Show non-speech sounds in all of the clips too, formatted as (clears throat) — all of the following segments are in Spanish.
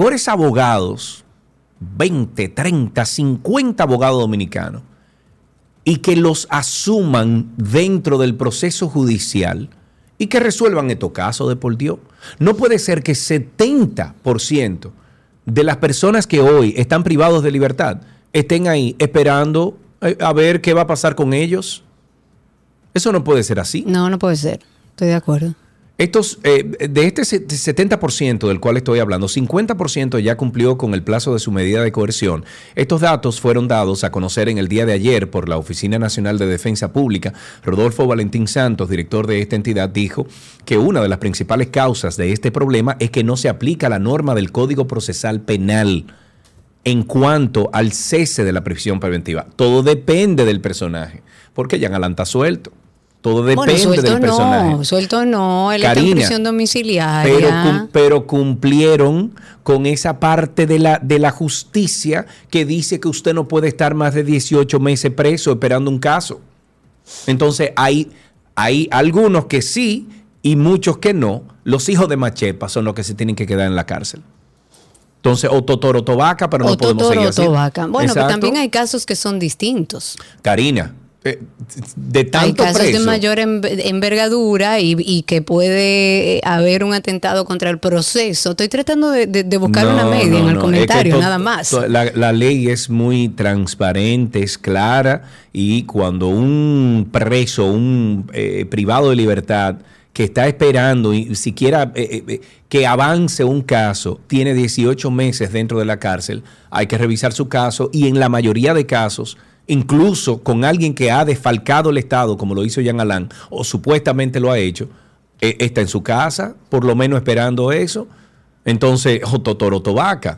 mejores abogados, 20, 30, 50 abogados dominicanos, y que los asuman dentro del proceso judicial y que resuelvan estos casos de por Dios. No puede ser que 70% de las personas que hoy están privados de libertad estén ahí esperando eh, a ver qué va a pasar con ellos. Eso no puede ser así. No, no puede ser. Estoy de acuerdo. Estos, eh, de este se- 70% del cual estoy hablando, 50% ya cumplió con el plazo de su medida de coerción. Estos datos fueron dados a conocer en el día de ayer por la Oficina Nacional de Defensa Pública. Rodolfo Valentín Santos, director de esta entidad, dijo que una de las principales causas de este problema es que no se aplica la norma del Código Procesal Penal en cuanto al cese de la prisión preventiva. Todo depende del personaje, porque Jean Alain está suelto. Todo depende bueno, suelto del personaje. no, suelto no, él está en Karina, prisión domiciliaria. pero, cum- pero cumplieron con esa parte de la, de la justicia que dice que usted no puede estar más de 18 meses preso esperando un caso. Entonces hay, hay algunos que sí y muchos que no. Los hijos de Machepa son los que se tienen que quedar en la cárcel. Entonces, o Totoro Tobaca, pero no o podemos Totoro seguir así. Tobaca. Bueno, pero Exacto. también hay casos que son distintos. Karina, eh, de Hay tanto casos de mayor env- envergadura y, y que puede eh, haber un atentado contra el proceso. Estoy tratando de, de- de buscar una media no, en el no. comentario, Es que to- nada más. La, la ley es muy transparente, es clara y cuando un preso, un eh, privado de libertad que está esperando y siquiera eh, eh, que avance un caso, tiene 18 meses dentro de la cárcel, hay que revisar su caso y en la mayoría de casos, incluso con alguien que ha desfalcado el Estado, como lo hizo Jean Alain, o supuestamente lo ha hecho, eh, está en su casa, por lo menos esperando eso. Entonces, o Totoro Tobaca.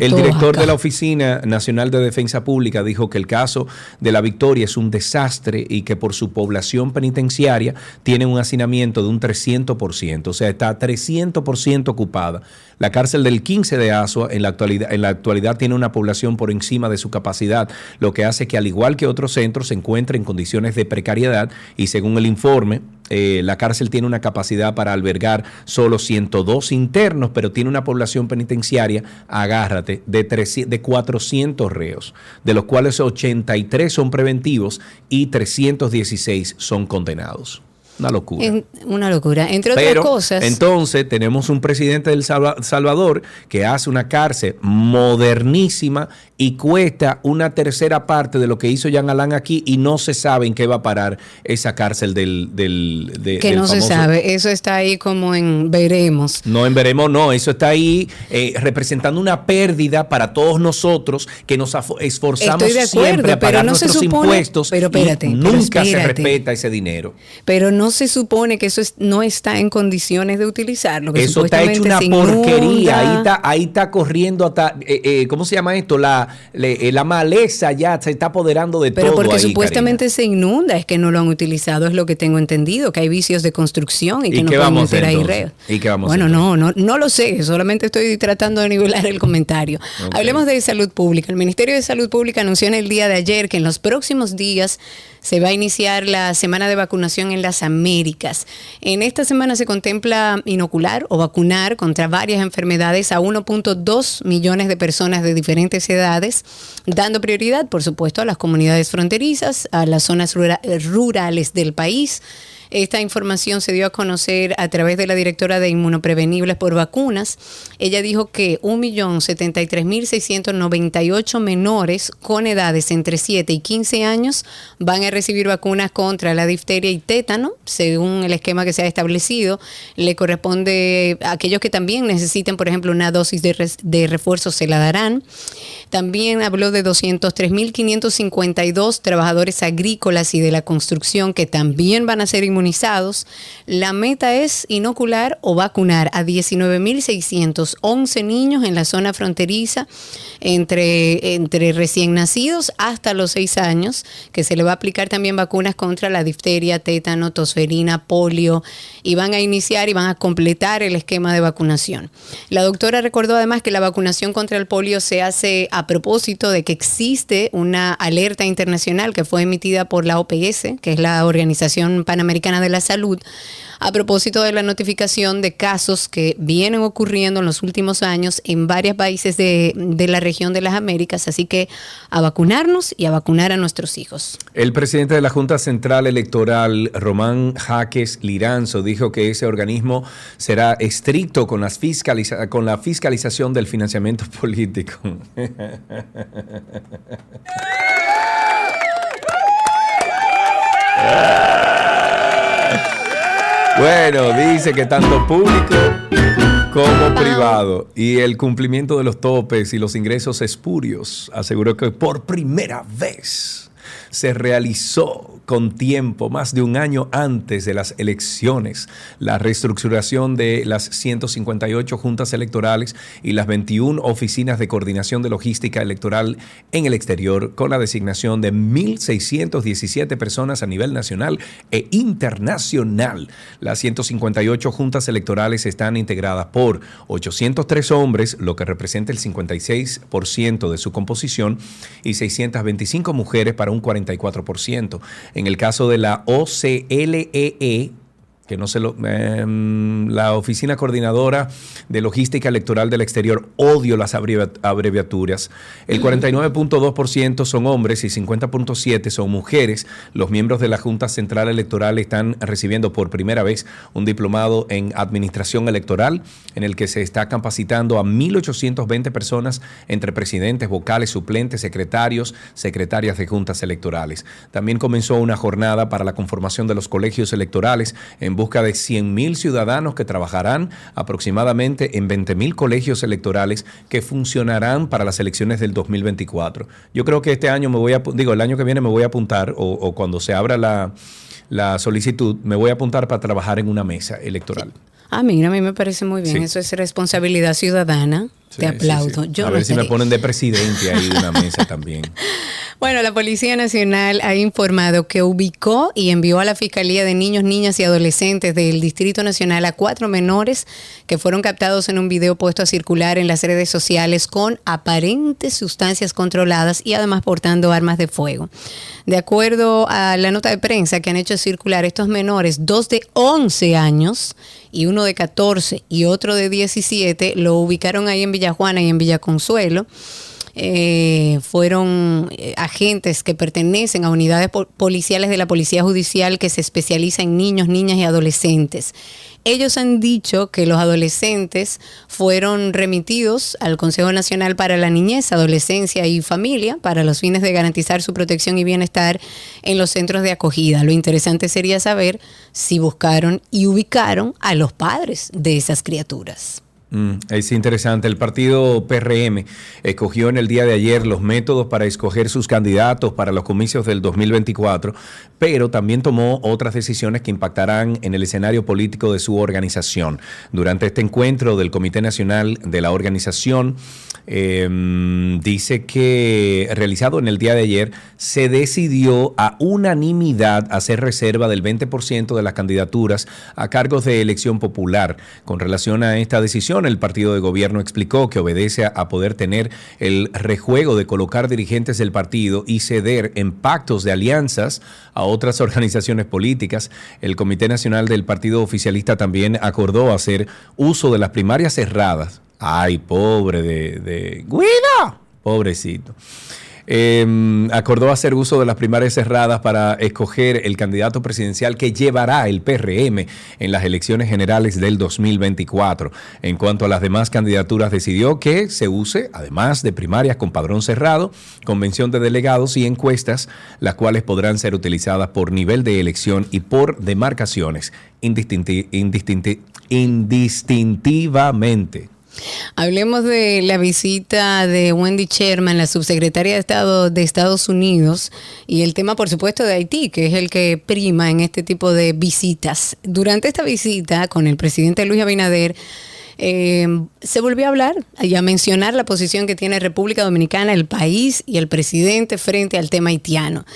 El, el director de la Oficina Nacional de Defensa Pública dijo que el caso de la Victoria es un desastre y que por su población penitenciaria tiene un hacinamiento de un 300%, o sea, está 300% ocupada. La cárcel del 15 de Asua en la, actualidad, en la actualidad tiene una población por encima de su capacidad, lo que hace que al igual que otros centros se encuentre en condiciones de precariedad y según el informe, eh, la cárcel tiene una capacidad para albergar solo 102 internos, pero tiene una población penitenciaria, agárrate, de, 300 de 400 reos, de los cuales 83 son preventivos y 316 son condenados. Una locura. En- una locura. Entre otras Pero cosas. entonces tenemos un presidente del Salva- Salvador que hace una cárcel modernísima y cuesta una tercera parte de lo que hizo Jean Alain aquí y no se sabe en qué va a parar esa cárcel del, del, de- que del no se sabe. Eso está ahí como en veremos. No en veremos, no, eso está ahí eh, representando una pérdida para todos nosotros que nos esforzamos Estoy de acuerdo, siempre a pero pagar se nuestros supone- impuestos pero espérate, y pero nunca se respeta ese dinero. Pero no se supone que eso es- no está en condiciones de utilizarlo. que Eso está hecho una porquería. Ahí está, ahí está corriendo hasta, eh, eh, ¿cómo se llama esto? La, le- eh, la maleza ya se está apoderando de Pero todo. porque ahí, supuestamente se inunda, es que no lo han utilizado, es lo que tengo entendido, que hay vicios de construcción y ¿Y que no hacer meter ahí reos. ¿Y qué vamos a bueno, no, no, no lo sé, solamente estoy tratando de nivelar el comentario. Hablemos de salud pública. El Ministerio de Salud Pública anunció en el día de ayer que en los próximos días se va a iniciar la semana de vacunación en las Américas. En esta semana se contempla inocular o vacunar contra varias enfermedades a 1.2 millones de personas de diferentes edades, dando prioridad, por supuesto, a las comunidades fronterizas, a las zonas rura- rurales del país. Esta información se dio a conocer a través de la directora de Inmunoprevenibles por Vacunas. Ella dijo que 1.073.698 menores con edades entre 7 y 15 años van a recibir vacunas contra la difteria y tétano, según el esquema que se ha establecido. Le corresponde a aquellos que también necesiten, por ejemplo, una dosis de, refuerzo, se la darán. También habló de 203.552 trabajadores agrícolas y de la construcción que también van a ser inmunizados La meta es inocular o vacunar a 19.611 niños en la zona fronteriza entre, entre recién nacidos hasta los 6 años, que se le va a aplicar también vacunas contra la difteria, tétano, tosferina, polio, y van a iniciar y van a completar el esquema de vacunación. La doctora recordó además que la vacunación contra el polio se hace a propósito de que existe una alerta internacional que fue emitida por la OPS, que es la Organización Panamericana de la Salud, a propósito de la notificación de casos que vienen ocurriendo en los últimos años en varios países de, de, la región de las Américas. Así que a vacunarnos y a vacunar a nuestros hijos. El presidente de la Junta Central Electoral, Román Jaques Liranzo, dijo que ese organismo será estricto con, las fiscaliza con la fiscalización del financiamiento (laughs) político. (laughs) Bueno, dice que tanto público como privado y el cumplimiento de los topes y los ingresos espurios aseguró que por primera vez se realizó con tiempo, más de un año antes de las elecciones, la reestructuración de las 158 juntas electorales y las 21 oficinas de coordinación de logística electoral en el exterior, con la designación de 1.617 personas a nivel nacional e internacional. Las 158 juntas electorales están integradas por 803 hombres, lo que representa el 56% de su composición, y 625 mujeres para un 44%. En el caso de la OCLEE, e, que no se lo. Em, la Oficina Coordinadora de Logística Electoral del Exterior, odio las abreviaturas. El 49.2% son hombres y 50.7% son mujeres. Los miembros de la Junta Central Electoral están recibiendo por primera vez un diplomado en Administración Electoral, en el que se está capacitando a 1.820 personas entre presidentes, vocales, suplentes, secretarios, secretarias de juntas electorales. También comenzó una jornada para la conformación de los colegios electorales en busca de 100.000 ciudadanos que trabajarán aproximadamente en 20.000 colegios electorales que funcionarán para las elecciones del 2024. Yo creo que este año me voy a, digo, el año que viene me voy a apuntar o, cuando se abra la, solicitud, me voy a apuntar para trabajar en una mesa electoral. Ah, mira, a mí me parece muy bien. Eso es responsabilidad ciudadana. Te aplaudo. a ver si me ponen de presidente ahí de una mesa también. (laughs) Bueno, la Policía Nacional ha informado que ubicó y envió a la Fiscalía de Niños, Niñas y Adolescentes del Distrito Nacional a cuatro menores que fueron captados en un video puesto a circular en las redes sociales con aparentes sustancias controladas y además portando armas de fuego. De acuerdo a la nota de prensa que han hecho circular estos menores, dos de 11 años y uno de 14 y otro de 17, lo ubicaron ahí en Villajuana y en Villa Consuelo eh, fueron eh, agentes que pertenecen a unidades policiales de la Policía Judicial que se especializa en niños, niñas y adolescentes. Ellos han dicho que los adolescentes fueron remitidos al Consejo Nacional para la Niñez, Adolescencia y Familia para los fines de garantizar su protección y bienestar en los centros de acogida. Lo interesante sería saber si buscaron y ubicaron a los padres de esas criaturas. Mm, es interesante. El partido PRM escogió en el día de ayer los métodos para escoger sus candidatos para los comicios del 2024, pero también tomó otras decisiones que impactarán en el escenario político de su organización. Durante este encuentro del Comité Nacional de la organización, em, dice que realizado en el día de ayer, se decidió a unanimidad hacer reserva del 20% de las candidaturas a cargos de elección popular. Con relación a esta decisión, el partido de gobierno explicó que obedece a, poder tener el rejuego de colocar dirigentes del partido y ceder en pactos de alianzas a otras (laughs) organizaciones políticas. El Comité Nacional del Partido Oficialista también acordó hacer uso de las primarias cerradas. Ay, pobre de, de Guido, pobrecito. Em, acordó hacer uso de las primarias cerradas para escoger el candidato presidencial que llevará el PRM en las elecciones generales del 2024. En cuanto a las demás candidaturas, decidió que se use, además de primarias con padrón cerrado, convención de delegados y encuestas, las cuales podrán ser utilizadas por nivel de elección y por demarcaciones indistintivamente. Hablemos de la visita de Wendy Sherman, la subsecretaria de Estado de Estados Unidos, y el tema, por supuesto, de Haití, que es el que prima en este tipo de visitas. Durante esta visita con el presidente Luis Abinader, eh, se volvió a hablar y a mencionar la posición que tiene República Dominicana, el país y el presidente frente al tema haitiano.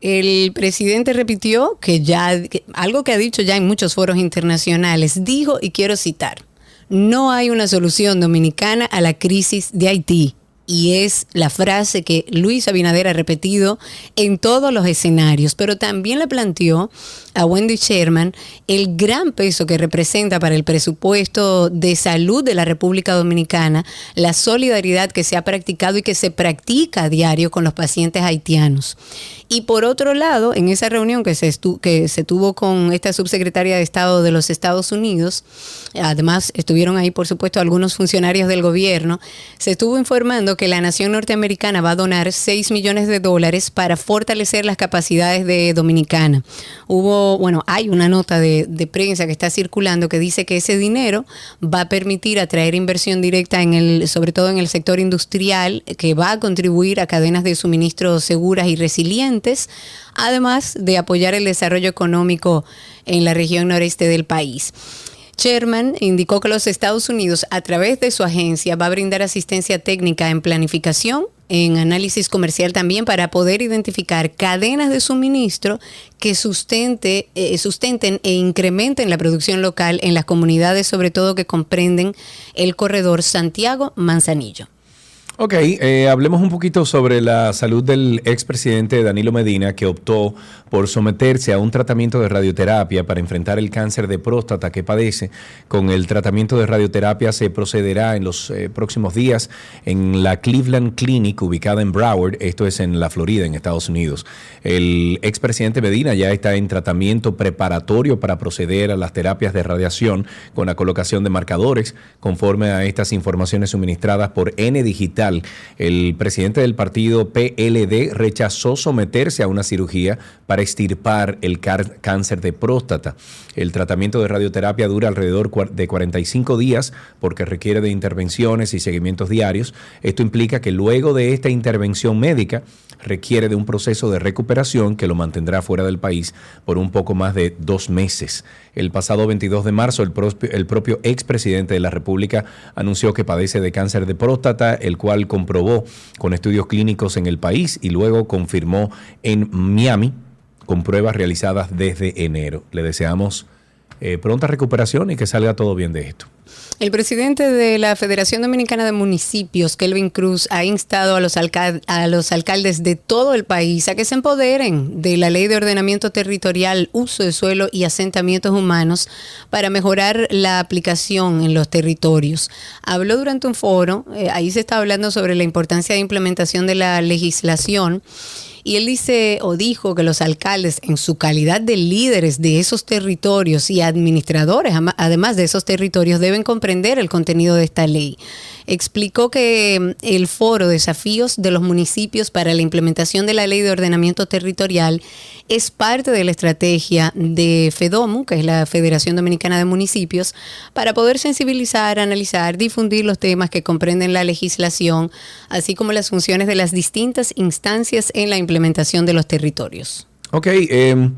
El presidente repitió que ya, algo que ha dicho ya en muchos foros internacionales, dijo, y quiero citar, no hay una solución dominicana a la crisis de Haití y es la frase que Luis Abinader ha repetido en todos los escenarios, pero también le planteó a Wendy Sherman el gran peso que representa para el presupuesto de salud de la República Dominicana, la solidaridad que se ha practicado y que se practica a diario con los pacientes haitianos. Y por otro lado, en esa reunión que se, que se tuvo con esta subsecretaria de Estado de los Estados Unidos, además estuvieron ahí, por supuesto, algunos funcionarios del gobierno, se estuvo informando que la nación norteamericana va a donar 6 millones de dólares para fortalecer las capacidades de Dominicana. Hubo, bueno, hay una nota de, de prensa que está circulando que dice que ese dinero va a permitir atraer inversión directa en el, sobre todo en el sector industrial, que va a contribuir a cadenas de suministro seguras y resilientes, además de apoyar el desarrollo económico en la región noreste del país. Sherman indicó que los Estados Unidos, a través de su agencia, va a brindar asistencia técnica en planificación, en análisis comercial también para poder identificar cadenas de suministro que sustente, eh, sustenten e incrementen la producción local en las comunidades, sobre todo que comprenden el corredor Santiago-Manzanillo. Ok, eh, hablemos un poquito sobre la salud del expresidente Danilo Medina, que optó por someterse a un tratamiento de radioterapia para enfrentar el cáncer de próstata que padece. Con el tratamiento de radioterapia se procederá en los eh, próximos días en la Cleveland Clinic, ubicada en Broward, esto es en la Florida, en Estados Unidos. El expresidente Medina ya está en tratamiento preparatorio para proceder a las terapias de radiación con la colocación de marcadores, conforme a estas informaciones suministradas por N Digital el presidente del partido PLD rechazó someterse a una cirugía para extirpar el cáncer de próstata. El tratamiento de radioterapia dura alrededor de 45 días porque requiere de intervenciones y seguimientos diarios. Esto implica que luego de esta intervención médica requiere de un proceso de recuperación que lo mantendrá fuera del país por un poco más de dos meses. El pasado 22 de marzo, el, propio, el propio expresidente de la República anunció que padece de cáncer de próstata, el cual comprobó con estudios clínicos en el país y luego confirmó en Miami con pruebas realizadas desde enero. Le deseamos eh, pronta recuperación y que salga todo bien de esto. El presidente de la Federación Dominicana de Municipios, Kelvin Cruz, ha instado a los, alcaldes de todo el país a que se empoderen de la ley de ordenamiento territorial, uso de suelo y asentamientos humanos para mejorar la aplicación en los territorios. Habló durante un foro, eh, ahí se está hablando sobre la importancia de implementación de la legislación y él dice o dijo que los alcaldes, en su calidad de líderes de esos territorios y administradores, además de esos territorios, deben comprender el contenido de esta ley. Explicó que mm, el foro Desafíos de los Municipios para la implementación de la Ley de Ordenamiento Territorial es parte de la estrategia de FEDOMU, que es la Federación Dominicana de Municipios, para poder sensibilizar, analizar, difundir los temas que comprenden la legislación, así como las funciones de las distintas instancias en la implementación de los territorios. Ok, eh,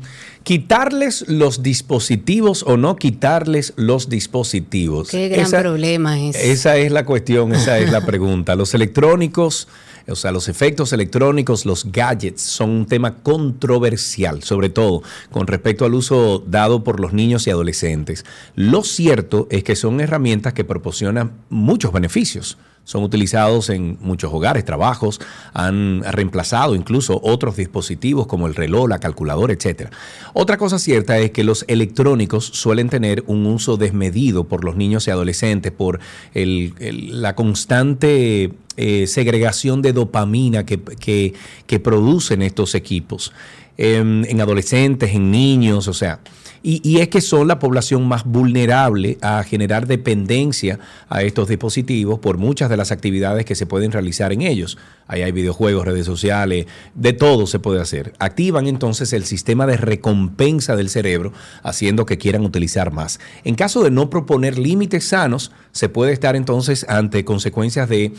quitarles los dispositivos o no quitarles los dispositivos. Qué gran problema es. Esa es la cuestión, esa es la pregunta. Los electrónicos, o sea, los efectos electrónicos, los gadgets, son un tema controversial, sobre todo con respecto al uso dado por los niños y adolescentes. Lo cierto es que son herramientas que proporcionan muchos beneficios son utilizados en muchos hogares, trabajos, han reemplazado incluso otros dispositivos como el reloj, la calculadora, etc. Otra cosa cierta es que los electrónicos suelen tener un uso desmedido por los niños y adolescentes por la constante eh, segregación de dopamina que, que producen estos equipos. en, en adolescentes, en niños, o sea, y, y, es que son la población más vulnerable a generar dependencia a estos dispositivos por muchas de las actividades que se pueden realizar en ellos. Ahí hay videojuegos, redes sociales, de todo se puede hacer. Activan entonces el sistema de recompensa del cerebro, haciendo que quieran utilizar más. En caso de no proponer límites sanos, se puede estar entonces ante consecuencias de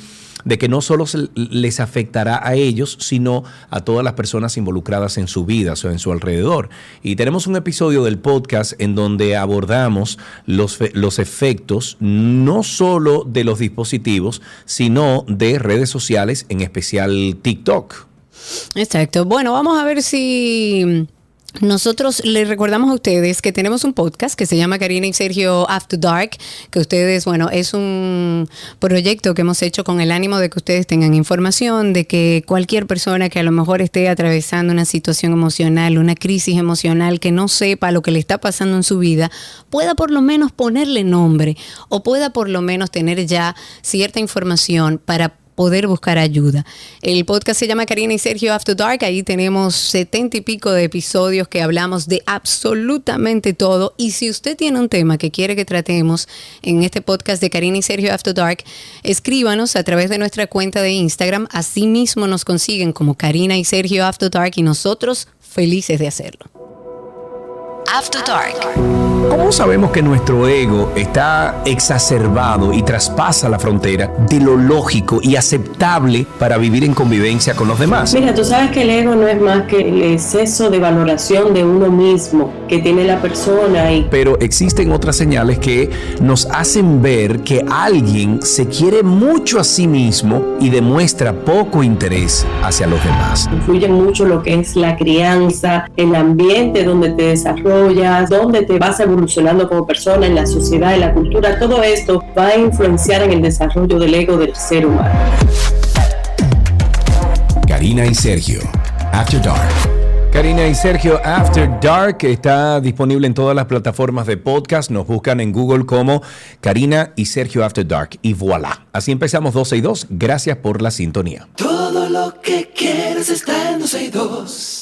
de que no solo les afectará a ellos, sino a todas las personas involucradas en su vida o en su alrededor. Y tenemos un episodio del podcast en donde abordamos los, los efectos no solo de los dispositivos, sino de redes sociales, en especial TikTok. Exacto. Bueno, vamos a ver si nosotros les recordamos a ustedes que tenemos un podcast que se llama Karina y Sergio After Dark, que ustedes, bueno, es un proyecto que hemos hecho con el ánimo de que ustedes tengan información, de que cualquier persona que a lo mejor esté atravesando una situación emocional, una crisis emocional, que no sepa lo que le está pasando en su vida, pueda por lo menos ponerle nombre o pueda por lo menos tener ya cierta información para poder buscar ayuda. El podcast se llama Karina y Sergio After Dark. Ahí tenemos setenta y pico de episodios que hablamos de absolutamente todo. Y si usted tiene un tema que quiere que tratemos en este podcast de Karina y Sergio After Dark, escríbanos a través de nuestra cuenta de Instagram. Asimismo nos consiguen como Karina y Sergio After Dark y nosotros felices de hacerlo. After Dark. ¿Cómo sabemos que nuestro ego está exacerbado y traspasa la frontera de lo lógico y aceptable para vivir en convivencia con los demás? Mira, tú sabes que el ego no es más que el exceso de valoración de uno mismo que tiene la persona. Y... Pero existen otras señales que nos hacen ver que alguien se quiere mucho a sí mismo y demuestra poco interés hacia los demás. Influye mucho lo que es la crianza, el ambiente donde te desarrollas dónde te vas evolucionando como persona en la sociedad, en la cultura, todo esto va a influenciar en el desarrollo del ego del ser humano. Karina y Sergio, After Dark. Karina y Sergio After Dark está disponible en todas las plataformas de podcast. Nos buscan en Google como Karina y Sergio After Dark. Y voilà. Así empezamos 12 y 2. Gracias por la sintonía. Todo lo que quieres está en 12 y 2.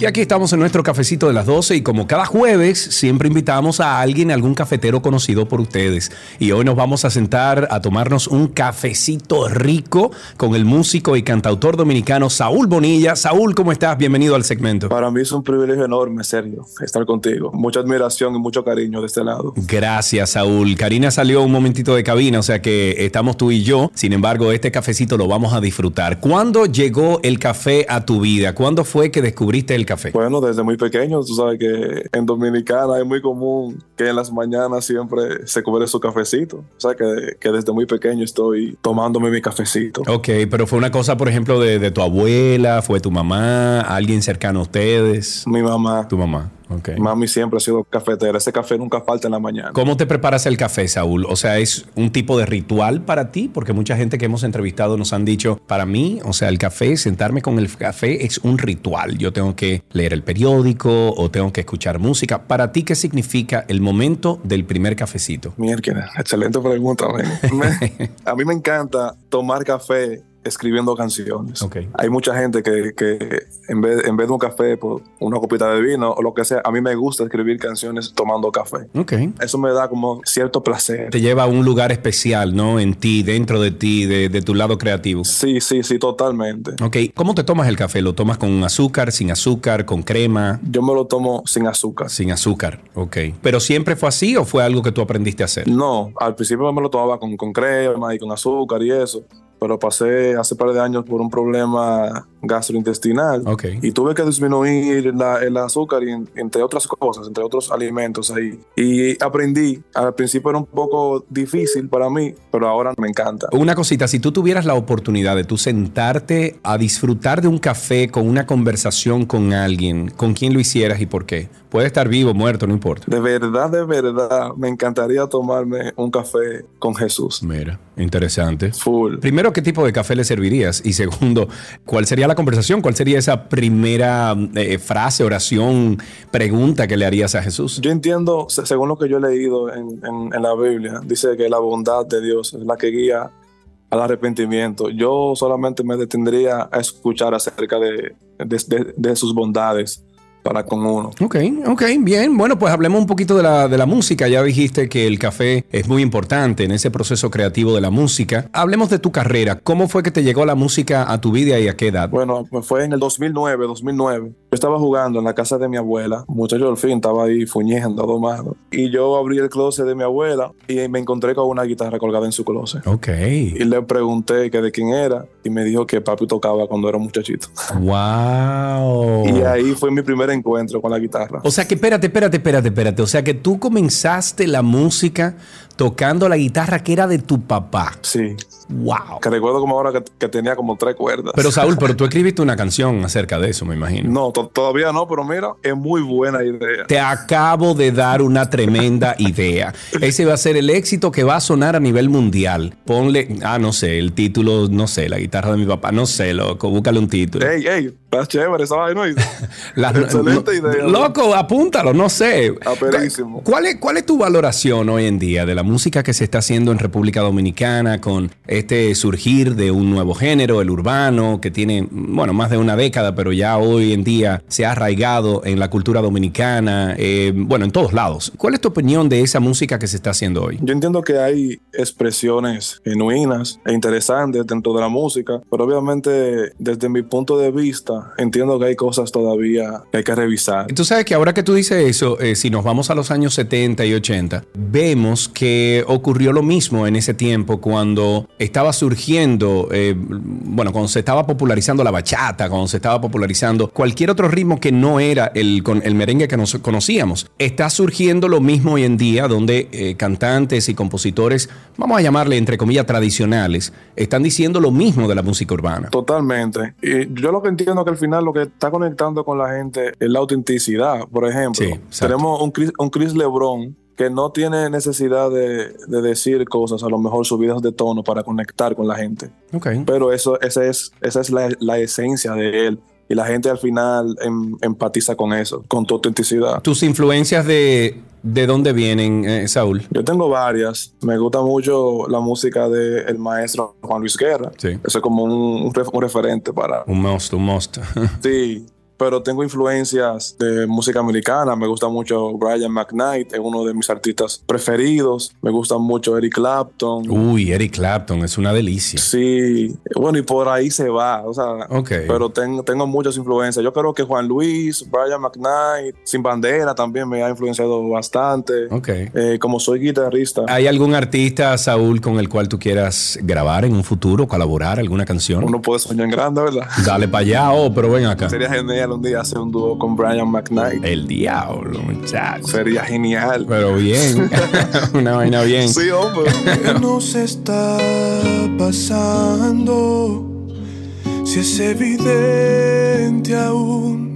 Y aquí estamos en nuestro cafecito de las 12 y como cada jueves siempre invitamos a alguien, algún cafetero conocido por ustedes. Y hoy nos vamos a sentar a tomarnos un cafecito rico con el músico y cantautor dominicano Saúl Bonilla. Saúl, ¿cómo estás? Bienvenido al segmento. Para mí es un privilegio enorme, Sergio, estar contigo. Mucha admiración y mucho cariño de este lado. Gracias, Saúl. Karina salió un momentito de cabina, o sea que estamos tú y yo. Sin embargo, este cafecito lo vamos a disfrutar. ¿Cuándo llegó el café a tu vida? ¿Cuándo fue que descubriste el café? Bueno, desde muy pequeño, tú sabes que en Dominicana es muy común que en las mañanas siempre se cobre su cafecito. O sea, que, que desde muy pequeño estoy tomándome mi cafecito. Ok, pero fue una cosa, por ejemplo, de, de tu abuela, fue tu mamá, alguien cercano a ustedes. Mi mamá. Tu mamá. Okay. Mami siempre ha sido cafetera. Ese café nunca falta en la mañana. ¿Cómo te preparas el café, Saúl? O sea, ¿es un tipo de ritual para ti? Porque mucha gente que hemos entrevistado nos han dicho, para mí, o sea, el café, sentarme con el café es un ritual. Yo tengo que leer el periódico o tengo que escuchar música. Para ti, ¿qué significa el momento del primer cafecito? Mierda, excelente pregunta. (laughs) Me, a mí me encanta tomar café escribiendo canciones. Okay. Hay mucha gente que, que en, vez, en vez de un café, por una copita de vino o lo que sea, a mí me gusta escribir canciones tomando café. Okay. Eso me da como cierto placer. Te lleva a un lugar especial, ¿no? En ti, dentro de ti, de, de, tu lado creativo. Sí, sí, sí, totalmente. Ok. ¿Cómo te tomas el café? ¿Lo tomas con azúcar, sin azúcar, con crema? Yo me lo tomo sin azúcar. Sin azúcar, ok. ¿Pero siempre fue así o fue algo que tú aprendiste a hacer? No, al principio me lo tomaba con, con crema y con azúcar y eso pero pasé hace par de años por un problema gastrointestinal okay. y tuve que disminuir la, el azúcar y entre otras cosas, entre otros alimentos ahí. Y aprendí, al principio era un poco difícil para mí, pero ahora me encanta. Una cosita, si tú tuvieras la oportunidad de tú sentarte a disfrutar de un café con una conversación con alguien, ¿con quién lo hicieras y por qué? Puede estar vivo, muerto, no importa. De verdad, de verdad, me encantaría tomarme un café con Jesús. Mira, interesante. Full. Primero, ¿qué tipo de café le servirías? Y segundo, ¿cuál sería la conversación, ¿cuál sería esa primera eh, frase, oración, pregunta que le harías a Jesús? Yo entiendo, se- según lo que yo he leído en, en- en la Biblia, dice que la bondad de Dios es la que guía al arrepentimiento. Yo solamente me detendría a escuchar acerca de, de- de- de sus bondades para con uno. Ok, ok, bien. Bueno, pues hablemos un poquito de la, de la música. Ya dijiste que el café es muy importante en ese proceso creativo de la música. Hablemos de tu carrera. ¿Cómo fue que te llegó la música a tu vida y a qué edad? Bueno, fue en el 2009, 2009. Yo estaba jugando en la casa de mi abuela. Muchacho al fin estaba ahí fuñendo, domado. Y yo abrí el closet de mi abuela y me encontré con una guitarra colgada en su closet. Ok. Y le pregunté que de quién era y me dijo que papi tocaba cuando era un muchachito. Wow. Y ahí fue mi primer encuentro con la guitarra. O sea que espérate, espérate, espérate, espérate. O sea que tú comenzaste la música tocando la guitarra que era de tu papá. Sí, Wow. que recuerdo como ahora que, que tenía como tres cuerdas. Pero Saúl, pero tú (laughs) escribiste una canción acerca de eso, me imagino. no, to- todavía no, pero mira, es muy buena idea. Te acabo de dar una tremenda (laughs) idea. Ese va a ser el éxito que va a sonar a nivel mundial. Ponle, ah, no sé, el título, no sé, la guitarra de mi papá, no sé, loco, búscale un título. Ey, ey, está chévere esa (laughs) vaina. La- Excelente idea. Loco, apúntalo, no sé. Aperísimo. ¿Cuál es, ¿Cuál es tu valoración hoy en día de la música que se está haciendo en República Dominicana con este surgir de un nuevo género, el urbano, que tiene, bueno, más de una década, pero ya hoy en día se ha arraigado en la cultura dominicana, eh, bueno, en todos lados? ¿Cuál es tu opinión de esa música que se está haciendo hoy? Yo entiendo que hay expresiones genuinas e interesantes dentro de la música, pero obviamente desde mi punto de vista entiendo que hay cosas todavía que hay que revisar. Tú sabes que ahora que tú dices eso, eh, si nos vamos a los años 70 y 80, vemos que ocurrió lo mismo en ese tiempo cuando estaba surgiendo, eh, bueno, cuando se estaba popularizando la bachata, cuando se estaba popularizando cualquier otro ritmo que no era el, con el merengue que nos conocíamos. Está surgiendo lo mismo hoy en día donde eh, cantantes y compositores, vamos a llamarle entre comillas tradicionales, están diciendo lo mismo de la música urbana. Totalmente. Y yo lo que entiendo que al final lo que está conectando con la gente es la autenticidad. Por ejemplo, Sí, tenemos un Chris, un Chris LeBron que no tiene necesidad de, de decir cosas, a lo mejor subidas de tono para conectar con la gente. Ok. Pero eso, esa es, esa es la, la esencia de él. Y la gente al final em- empatiza con eso, con tu autenticidad. Tus influencias de, de dónde vienen, eh, Saúl. Yo tengo varias. Me gusta mucho la música del maestro Juan Luis Guerra. Sí. Eso es como un, un ref- un referente para... Un must, un must. (laughs) Sí, pero tengo influencias de música americana. Me gusta mucho Brian McKnight, es uno de mis artistas preferidos. Me gusta mucho Eric Clapton. Uy, Eric Clapton, es una delicia. Sí, bueno, y por ahí se va, o sea, pero tengo, tengo muchas influencias. Yo creo que Juan Luis, Brian McKnight, Sin Bandera también me ha influenciado bastante. Ok. Eh, como soy guitarrista, ¿Hay algún artista, Saúl, con el cual tú quieras grabar en un futuro, colaborar, alguna canción? uno puede soñar en grande, ¿verdad? Dale para allá, oh, pero ven acá. Sería genial un día hacer un dúo con Brian McKnight. El diablo, muchacho. Sería genial. Pero bien, (laughs) una vaina bien. Sí, hombre. ¿Qué nos está pasando? Si es evidente aún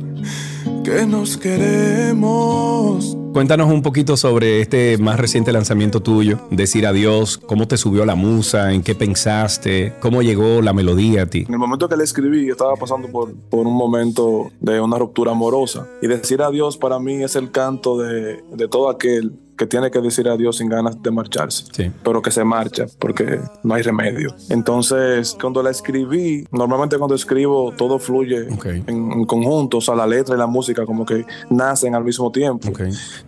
que nos queremos. Cuéntanos un poquito sobre este más reciente lanzamiento tuyo, Decir Adiós, cómo te subió la musa, en qué pensaste, cómo llegó la melodía a ti. En el momento que le escribí, yo estaba pasando por, por un momento de una ruptura amorosa. Y decir adiós para mí es el canto de, de todo aquel que tiene que decir adiós sin ganas de marcharse. Sí. Pero que se marcha porque no hay remedio. Entonces, cuando la escribí, normalmente cuando escribo todo fluye en, en conjunto, o sea, la letra y la música como que nacen al mismo tiempo.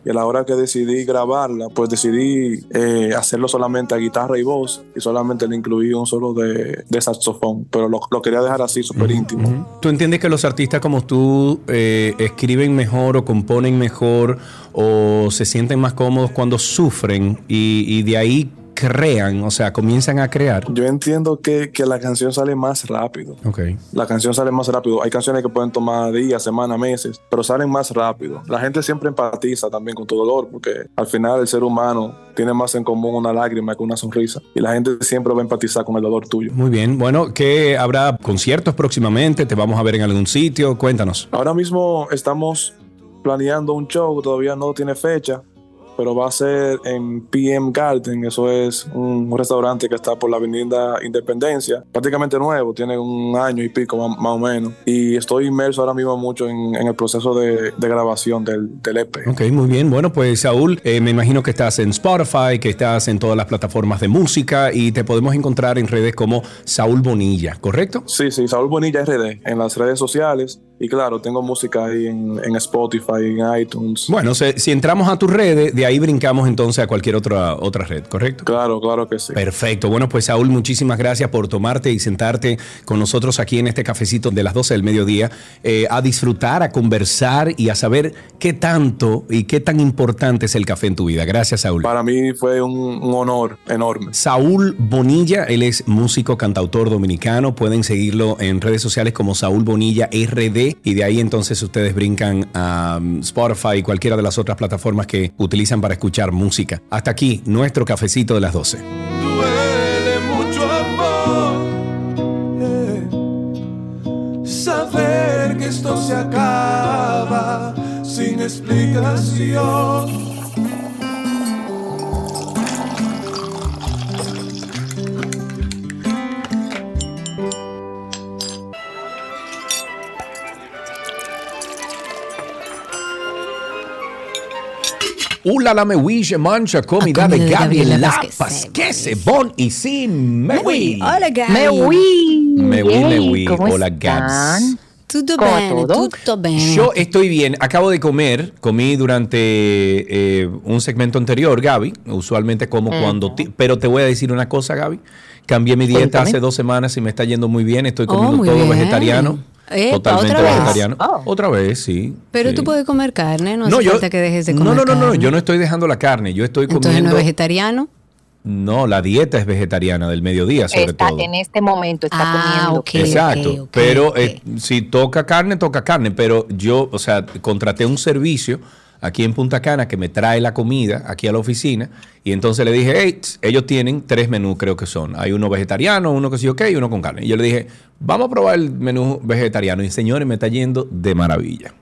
Y a la hora que decidí grabarla, pues decidí eh, hacerlo solamente a guitarra y voz y solamente le incluí un solo de, de saxofón, pero lo, lo quería dejar así, súper íntimo. ¿Tú entiendes que los artistas como tú eh, escriben mejor o componen mejor o se sienten más cómodos cuando sufren y, y de ahí crean, o sea, comienzan a crear? Yo entiendo que, que la canción sale más rápido. Ok. La canción sale más rápido. Hay canciones que pueden tomar días, semanas, meses, pero salen más rápido. La gente siempre empatiza también con tu dolor, porque al final el ser humano tiene más en común una lágrima que una sonrisa. Y la gente siempre va a empatizar con el dolor tuyo. Muy bien. Bueno, ¿qué habrá conciertos próximamente? ¿Te vamos a ver en algún sitio? Cuéntanos. Ahora mismo estamos planeando un show, todavía no tiene fecha, pero va a ser en PM Garden. Eso es un, un restaurante que está por la Avenida Independencia, prácticamente nuevo, tiene un año y pico más, más o menos. Y estoy inmerso ahora mismo mucho en, en el proceso de, de grabación del, del EP. Ok, muy bien. Bueno, pues Saúl, eh, me imagino que estás en Spotify, que estás en todas las plataformas de música y te podemos encontrar en redes como Saúl Bonilla, ¿correcto? Sí, sí, Saúl Bonilla RD en las redes sociales. Y claro, tengo música ahí en, en Spotify, en iTunes. Bueno, se- si entramos a tus redes, de ahí brincamos entonces a cualquier otra, otra red, ¿correcto? Claro, claro que sí. Perfecto. Bueno, pues Saúl, muchísimas gracias por tomarte y sentarte con nosotros aquí en este cafecito de las 12 del mediodía eh, a disfrutar, a conversar y a saber qué tanto y qué tan importante es el café en tu vida. Gracias, Saúl. Para mí fue un, un honor enorme. Saúl Bonilla, él es músico, cantautor dominicano. Pueden seguirlo en redes sociales como Saúl Bonilla RD y de ahí entonces ustedes brincan a um, Spotify y cualquiera de las otras plataformas que utilizan para escuchar música. Hasta aquí, nuestro cafecito de las 12. duele mucho amor eh. saber que esto se acaba sin explicación. Ula la me wish mancha comida de Gabriela Gabriela Vázquez. Pasquese, Bon y sin me Uy, wi. Hola, Gaby. Me oui. Me oui, me Yay, oui. ¿Cómo Hola? Gabs. Tutto ¿Cómo bene, todo? tutto bene. Yo estoy bien. Acabo de comer. Comí durante eh, un segmento anterior, Gaby. Usualmente como cuando... ti- Pero te voy a decir una cosa, Gaby. Cambié mi dieta Cuéntame. hace dos semanas y me está yendo muy bien. Estoy Oh, comiendo muy todo bien. vegetariano. Epa, totalmente ¿otra vez? vegetariano. Oh. Otra vez, sí. Pero sí. tú puedes comer carne, no, hace falta que dejes de no, comer no, no, no, carne. yo no estoy dejando la carne, yo estoy Entonces comiendo. no es vegetariano. No, la dieta es vegetariana del mediodía, sobre Está, todo. en este momento está Ah, comiendo. ok. Exacto, pero eh, si toca carne, toca carne, pero yo, o sea, contraté un servicio aquí en Punta Cana que me trae la comida aquí a la oficina y entonces le dije, hey, ellos tienen tres menús creo que son, hay uno vegetariano, uno que sí, ok, y uno con carne. Y yo le dije, vamos a probar el menú vegetariano y señores, me está yendo de maravilla.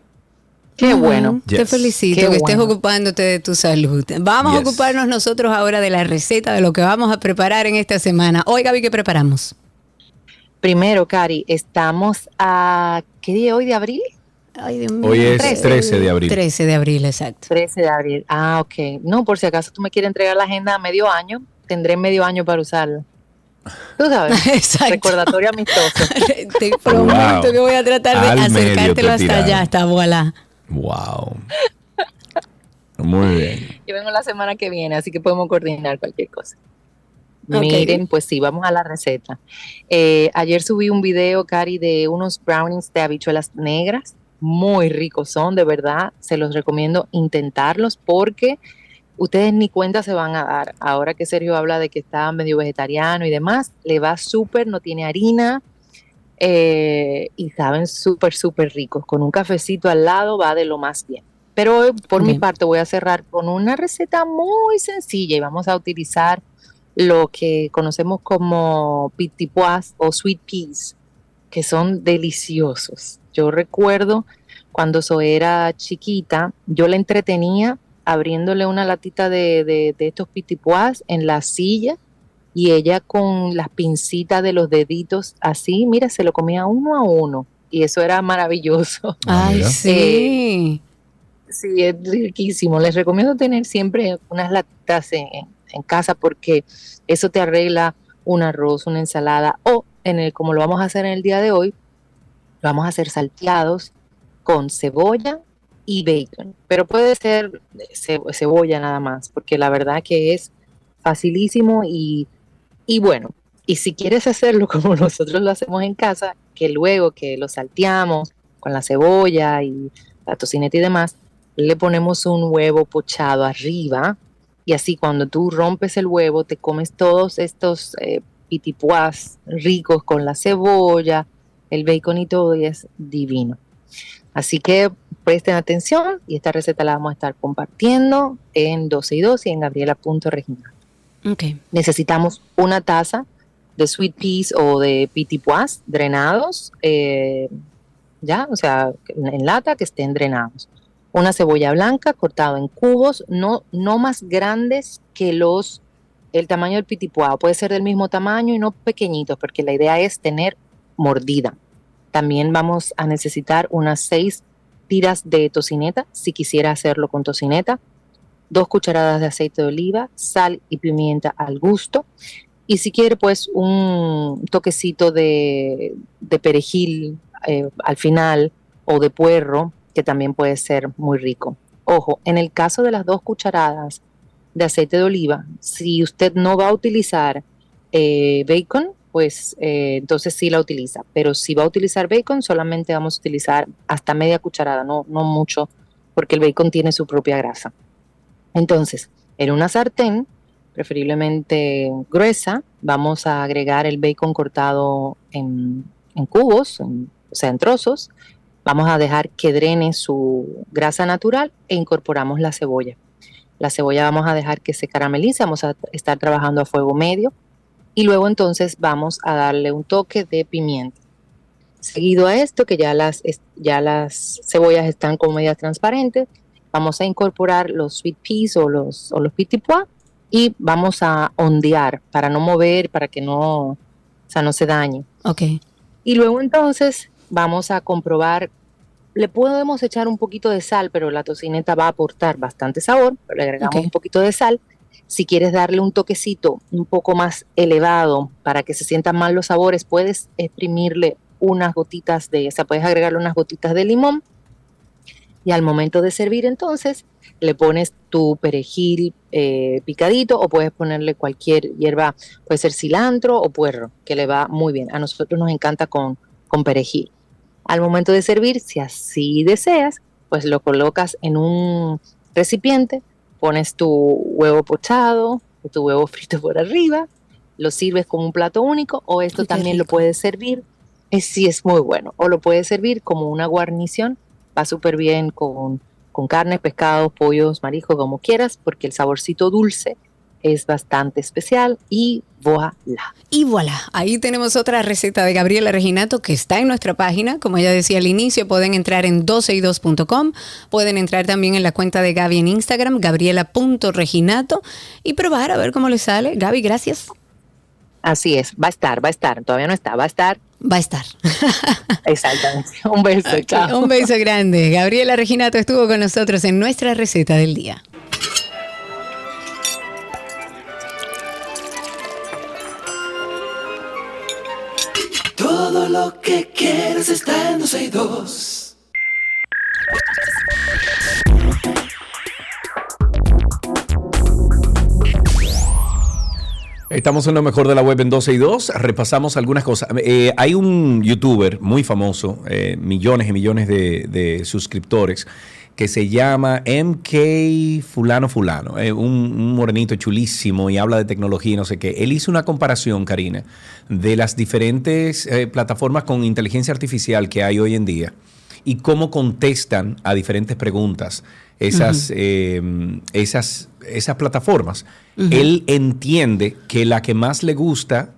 Qué bueno. Te felicito Qué que estés bueno. ocupándote de tu salud. Vamos a ocuparnos nosotros ahora de la receta de lo que vamos a preparar en esta semana. Hoy, Gaby, ¿qué preparamos? Primero, Cari, estamos a. ¿Qué día hoy de abril? Ay, Dios mío. Hoy es Trece. 13 de abril. 13 de abril, exacto. 13 de abril. Ah, ok. No, por si acaso tú me quieres entregar la agenda a medio año, tendré medio año para usarla. Tú sabes. (laughs) Exacto. Recordatorio amistoso. (laughs) Te prometo Wow. que voy a tratar de Al acercártelo te hasta allá, hasta voilà. Wow. Muy bien. Yo vengo la semana que viene, así que podemos coordinar cualquier cosa. Miren, pues sí, vamos a la receta. Eh, ayer subí un video, Cari, de unos brownies de habichuelas negras. Muy ricos son, de verdad. Se los recomiendo intentarlos porque ustedes ni cuenta se van a dar. Ahora que Sergio habla de que está medio vegetariano y demás, le va súper, no tiene harina eh, y saben súper, súper ricos. Con un cafecito al lado va de lo más bien. Pero hoy, por mi parte, voy a cerrar con una receta muy sencilla y vamos a utilizar lo que conocemos como pitipois o sweet peas, que son deliciosos. Yo recuerdo cuando Zoe era chiquita, yo la entretenía abriéndole una latita de, de, de estos pitipois en la silla y ella con las pincitas de los deditos así, mira, se lo comía uno a uno y eso era maravilloso. (laughs) Ah, Ay, sí. Sí, es riquísimo. Les recomiendo tener siempre unas latitas en, en casa porque eso te arregla un arroz, una ensalada o en el como lo vamos a hacer en el día de hoy, vamos a hacer salteados con cebolla y bacon. Pero puede ser ce- cebolla nada más, porque la verdad que es facilísimo y, y bueno, y si quieres hacerlo (laughs) como nosotros lo hacemos en casa, que luego que lo salteamos con la cebolla y la tocineta y demás, le ponemos un huevo pochado arriba y así cuando tú rompes el huevo te comes todos estos eh, pitipuás ricos con la cebolla, el bacon y todo y es divino. Así que presten atención y esta receta la vamos a estar compartiendo en 12 y 2 y en gabriela.regional. Ok. Necesitamos una taza de sweet peas o de pitipois drenados, eh, ya, o sea, en lata que estén drenados. una cebolla blanca cortada en cubos, no, no más grandes que los el tamaño del pitipuado. Puede ser del mismo tamaño y no pequeñitos, porque la idea es tener mordida. También vamos a necesitar unas seis tiras de tocineta, si quisiera hacerlo con tocineta, dos cucharadas de aceite de oliva, sal y pimienta al gusto. Y si quiere, pues un toquecito de, perejil eh, al final o de puerro, que también puede ser muy rico. Ojo, en el caso de las dos cucharadas de aceite de oliva, si usted no va a utilizar eh, bacon, pues eh, entonces sí la utiliza. Pero si va a utilizar bacon, solamente vamos a utilizar hasta media cucharada, no, no mucho, porque el bacon tiene su propia grasa. Entonces, en una sartén, preferiblemente gruesa, vamos a agregar el bacon cortado en, cubos, o sea, en trozos. Vamos a dejar que drene su grasa natural e incorporamos la cebolla. La cebolla vamos a dejar que se caramelice, vamos a estar trabajando a fuego medio y luego entonces vamos a darle un toque de pimienta. Seguido a esto, que ya las, ya las cebollas están con medias transparentes, vamos a incorporar los sweet peas o los, o los y vamos a ondear para no mover, para que no, o sea, no se dañe. Ok. Y luego entonces vamos a comprobar, le podemos echar un poquito de sal, pero la tocineta va a aportar bastante sabor, le agregamos un poquito de sal. Si quieres darle un toquecito un poco más elevado para que se sientan más los sabores, puedes exprimirle unas gotitas de, o sea, puedes agregarle unas gotitas de limón y al momento de servir entonces le pones tu perejil eh, picadito o puedes ponerle cualquier hierba, puede ser cilantro o puerro, que le va muy bien. A nosotros nos encanta con, con perejil. Al momento de servir, si así deseas, pues lo colocas en un recipiente, pones tu huevo pochado tu huevo frito por arriba, lo sirves como un plato único o esto también lo puedes servir, es, sí es muy bueno, o lo puedes servir como una guarnición. Va súper bien con, con carne, pescados, pollos, mariscos, como quieras, porque el saborcito dulce es bastante especial y voilà. Y voilà, ahí tenemos otra receta de Gabriela Reginato que está en nuestra página. Como ya decía al inicio, pueden entrar en 12y2.com, pueden entrar también en la cuenta de Gaby en Instagram, gabriela.reginato, y probar a ver cómo les sale. Gaby, gracias. Así es, va a estar, va a estar, todavía no está, va a estar va a estar. (laughs) Exactamente. Un beso. chao. Un beso grande. Gabriela Reginato estuvo con nosotros en nuestra receta del día. Lo que quieres está en 12 y 2. Estamos en lo mejor de la web en 12 y 2. Repasamos algunas cosas. Eh, hay un youtuber muy famoso, eh, millones y millones de, suscriptores, que se llama MK Fulano Fulano. Eh, un, morenito chulísimo y habla de tecnología y no sé qué. Él hizo una comparación, Karina, de las diferentes plataformas con inteligencia artificial que hay hoy en día y cómo contestan a diferentes preguntas esas, esas, esas plataformas. Él entiende que la que más le gusta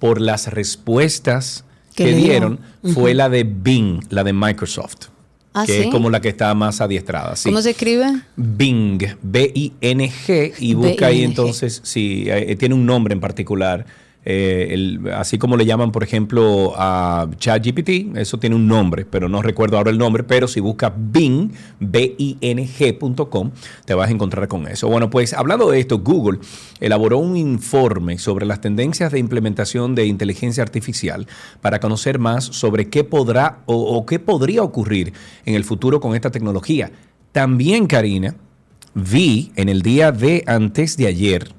por las respuestas que dieron fue la de Bing, la de Microsoft. Ah, que es como la que está más adiestrada. ¿Cómo se escribe? Bing, B-I-N-G, y busca ahí entonces, sí, eh, tiene un nombre en particular eh, así como le llaman, por ejemplo, a ChatGPT, eso tiene un nombre, pero no recuerdo ahora el nombre, pero si buscas Bing, B-I-N-G.com, te vas a encontrar con eso. Bueno, pues hablando de esto, Google elaboró un informe sobre las tendencias de implementación de inteligencia artificial para conocer más sobre qué podrá o, qué podría ocurrir en el futuro con esta tecnología. También, Karina, vi en el día de antes de ayer,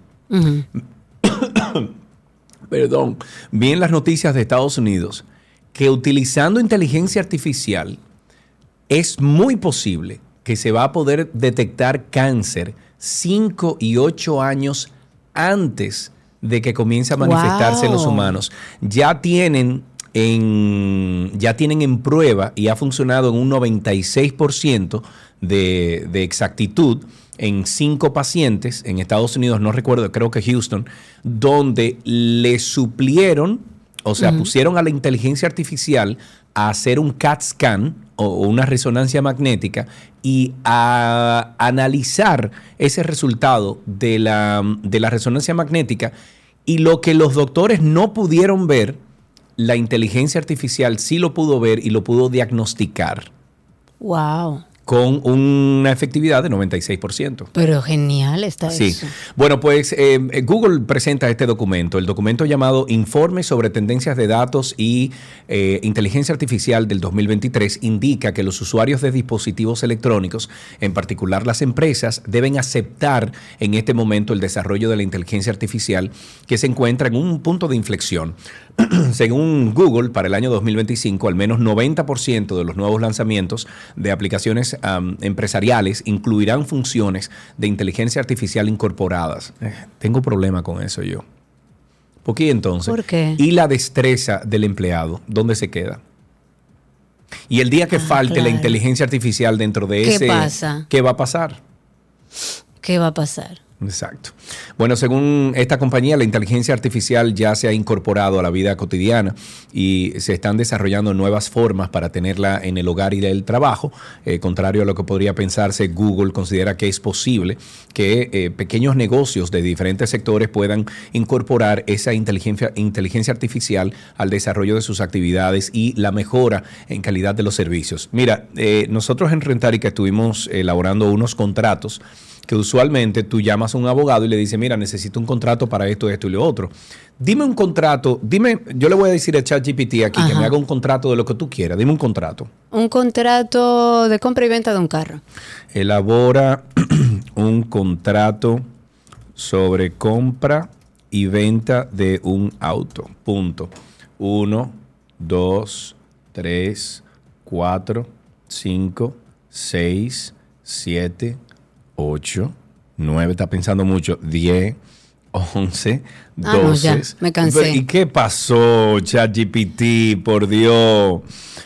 perdón, vi en las noticias de Estados Unidos que utilizando inteligencia artificial es muy posible que se va a poder detectar cáncer 5 y 8 años antes de que comience a manifestarse en los humanos. Ya tienen en, ya tienen en prueba y ha funcionado en un 96% de, de exactitud en cinco pacientes en Estados Unidos, no recuerdo, creo que Houston, donde le suplieron, o sea, pusieron a la inteligencia artificial a hacer un CAT scan, o o una resonancia magnética y a analizar ese resultado de la, de la resonancia magnética. Y lo que los doctores no pudieron ver, la inteligencia artificial sí lo pudo ver y lo pudo diagnosticar. Wow. Con una efectividad de 96%. Pero genial está Sí. eso. Bueno, pues eh, eh, Google presenta este documento, el documento llamado Informe sobre Tendencias de Datos y eh, Inteligencia Artificial del 2023, indica que los usuarios de dispositivos electrónicos, en particular las empresas, deben aceptar en este momento el desarrollo de la inteligencia artificial que se encuentra en un punto de inflexión. (clears throat) Según Google, para el año 2025, al menos 90% de los nuevos lanzamientos de aplicaciones empresariales incluirán funciones de inteligencia artificial incorporadas. Eh, tengo problema con eso yo. ¿Por qué entonces? ¿Por qué? Y la destreza del empleado, ¿dónde se queda? Y el día que falte la inteligencia artificial dentro de ¿Qué ese, pasa? ¿qué va a pasar? ¿Qué va a pasar? Exacto. Bueno, según esta compañía, la inteligencia artificial ya se ha incorporado a la vida cotidiana y se están desarrollando nuevas formas para tenerla en el hogar y del trabajo. Eh, contrario a lo que podría pensarse, Google considera que es posible que eh, pequeños negocios de diferentes sectores puedan incorporar esa inteligencia, inteligencia artificial al desarrollo de sus actividades y la mejora en calidad de los servicios. Mira, eh, nosotros en Rentarica estuvimos elaborando unos contratos que usualmente tú llamas a un abogado y le dices, mira, necesito un contrato para esto, esto y lo otro. Dime un contrato, dime, yo le voy a decir a ChatGPT aquí que me haga un contrato de lo que tú quieras, dime un contrato. Un contrato de compra y venta de un carro. Elabora (clears throat) un contrato sobre compra y venta de un auto. Punto. Uno, dos, tres, cuatro, cinco, seis, siete, 8, 9, está pensando mucho, 10, 11, 12. Ah, no, ya, me cansé. ¿Y qué pasó, ChatGPT? Por Dios.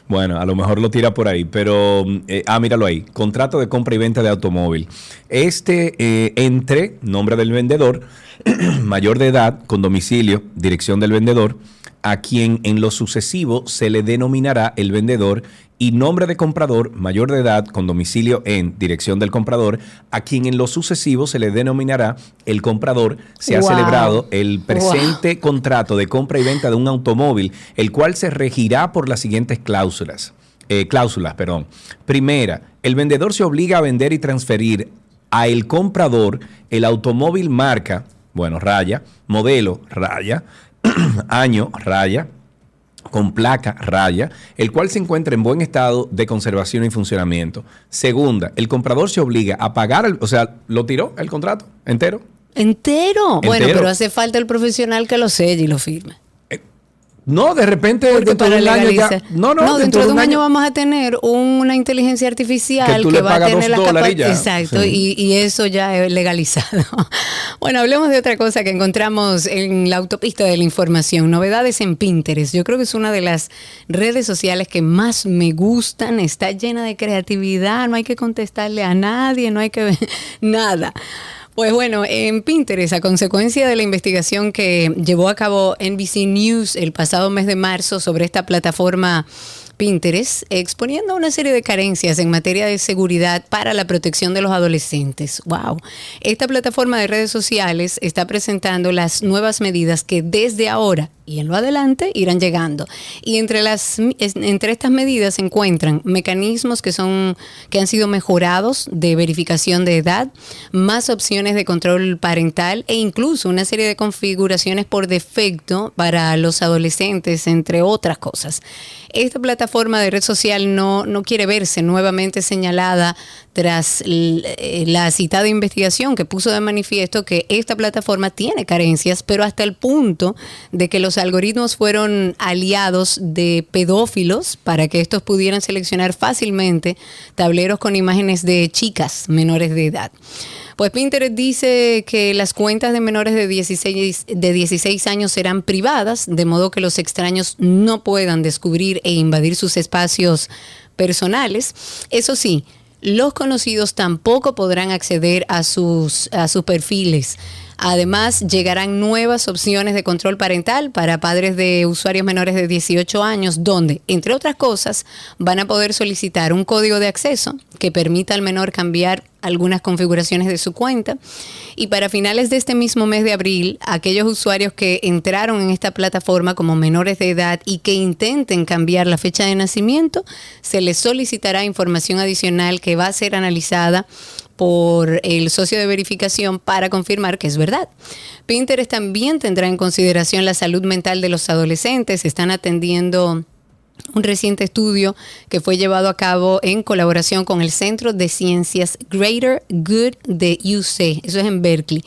Bueno, a lo mejor lo tira por ahí, pero. eh, ah, míralo ahí. Contrato de compra y venta de automóvil. Este eh, entre nombre del vendedor, (clears throat) mayor de edad, con domicilio, dirección del vendedor, a quien en lo sucesivo se le denominará el vendedor y nombre de comprador mayor de edad con domicilio en dirección del comprador, a quien en lo sucesivo se le denominará el comprador. Se ha Wow. celebrado el presente contrato de compra y venta de un automóvil, el cual se regirá por las siguientes cláusulas. Eh, cláusulas, perdón. Primera, el vendedor se obliga a vender y transferir a el comprador el automóvil marca, bueno, raya, modelo, raya, (clears throat) año, raya, con placa raya, el cual se encuentra en buen estado de conservación y funcionamiento. Segunda, el comprador se obliga a pagar, el- o sea, lo tiró el contrato entero. ¿Entero? Bueno, Entero. pero hace falta el profesional que lo selle y lo firme. No, de repente Porque dentro de un año ya- legalizar. no, no, dentro, de un año, vamos a tener una inteligencia artificial Que va a tener capacidades. ya. Exacto, Sí. y, y eso ya es legalizado. (laughs) bueno, hablemos de otra cosa que encontramos en la autopista de la información. Novedades en Pinterest. Yo creo que es una de las redes sociales que más me gustan. Está llena de creatividad, no hay que contestarle a nadie, no hay que ver (laughs) nada. Pues bueno, en Pinterest, a consecuencia de la investigación que llevó a cabo NBC News el pasado mes de marzo sobre esta plataforma Pinterest, exponiendo una serie de carencias en materia de seguridad para la protección de los adolescentes. Wow. Esta plataforma de redes sociales está presentando las nuevas medidas que desde ahora y en lo adelante irán llegando. Y entre las entre estas medidas se encuentran mecanismos que son que han sido mejorados de verificación de edad, más opciones de control parental e incluso una serie de configuraciones por defecto para los adolescentes, entre otras cosas. Esta plataforma de red social no, no quiere verse nuevamente señalada tras eh, la citada investigación que puso de manifiesto que esta plataforma tiene carencias, pero hasta el punto de que los algoritmos fueron aliados de pedófilos para que estos pudieran seleccionar fácilmente tableros con imágenes de chicas menores de edad. Pues Pinterest dice que las cuentas de menores de 16, de 16 años serán privadas, de modo que los extraños no puedan descubrir e invadir sus espacios personales. Eso sí, los conocidos tampoco podrán acceder a sus, a sus perfiles. Además, llegarán nuevas opciones de control parental para padres de usuarios menores de 18 años, donde, entre otras cosas, van a poder solicitar un código de acceso que permita al menor cambiar algunas configuraciones de su cuenta. Y para finales de este mismo mes de abril, aquellos usuarios que entraron en esta plataforma como menores de edad y que intenten cambiar la fecha de nacimiento, se les solicitará información adicional que va a ser analizada por el socio de verificación para confirmar que es verdad. Pinterest también tendrá en consideración la salud mental de los adolescentes. Están atendiendo un reciente estudio que fue llevado a cabo en colaboración con el Centro de Ciencias Greater Good de UC, eso es en Berkeley,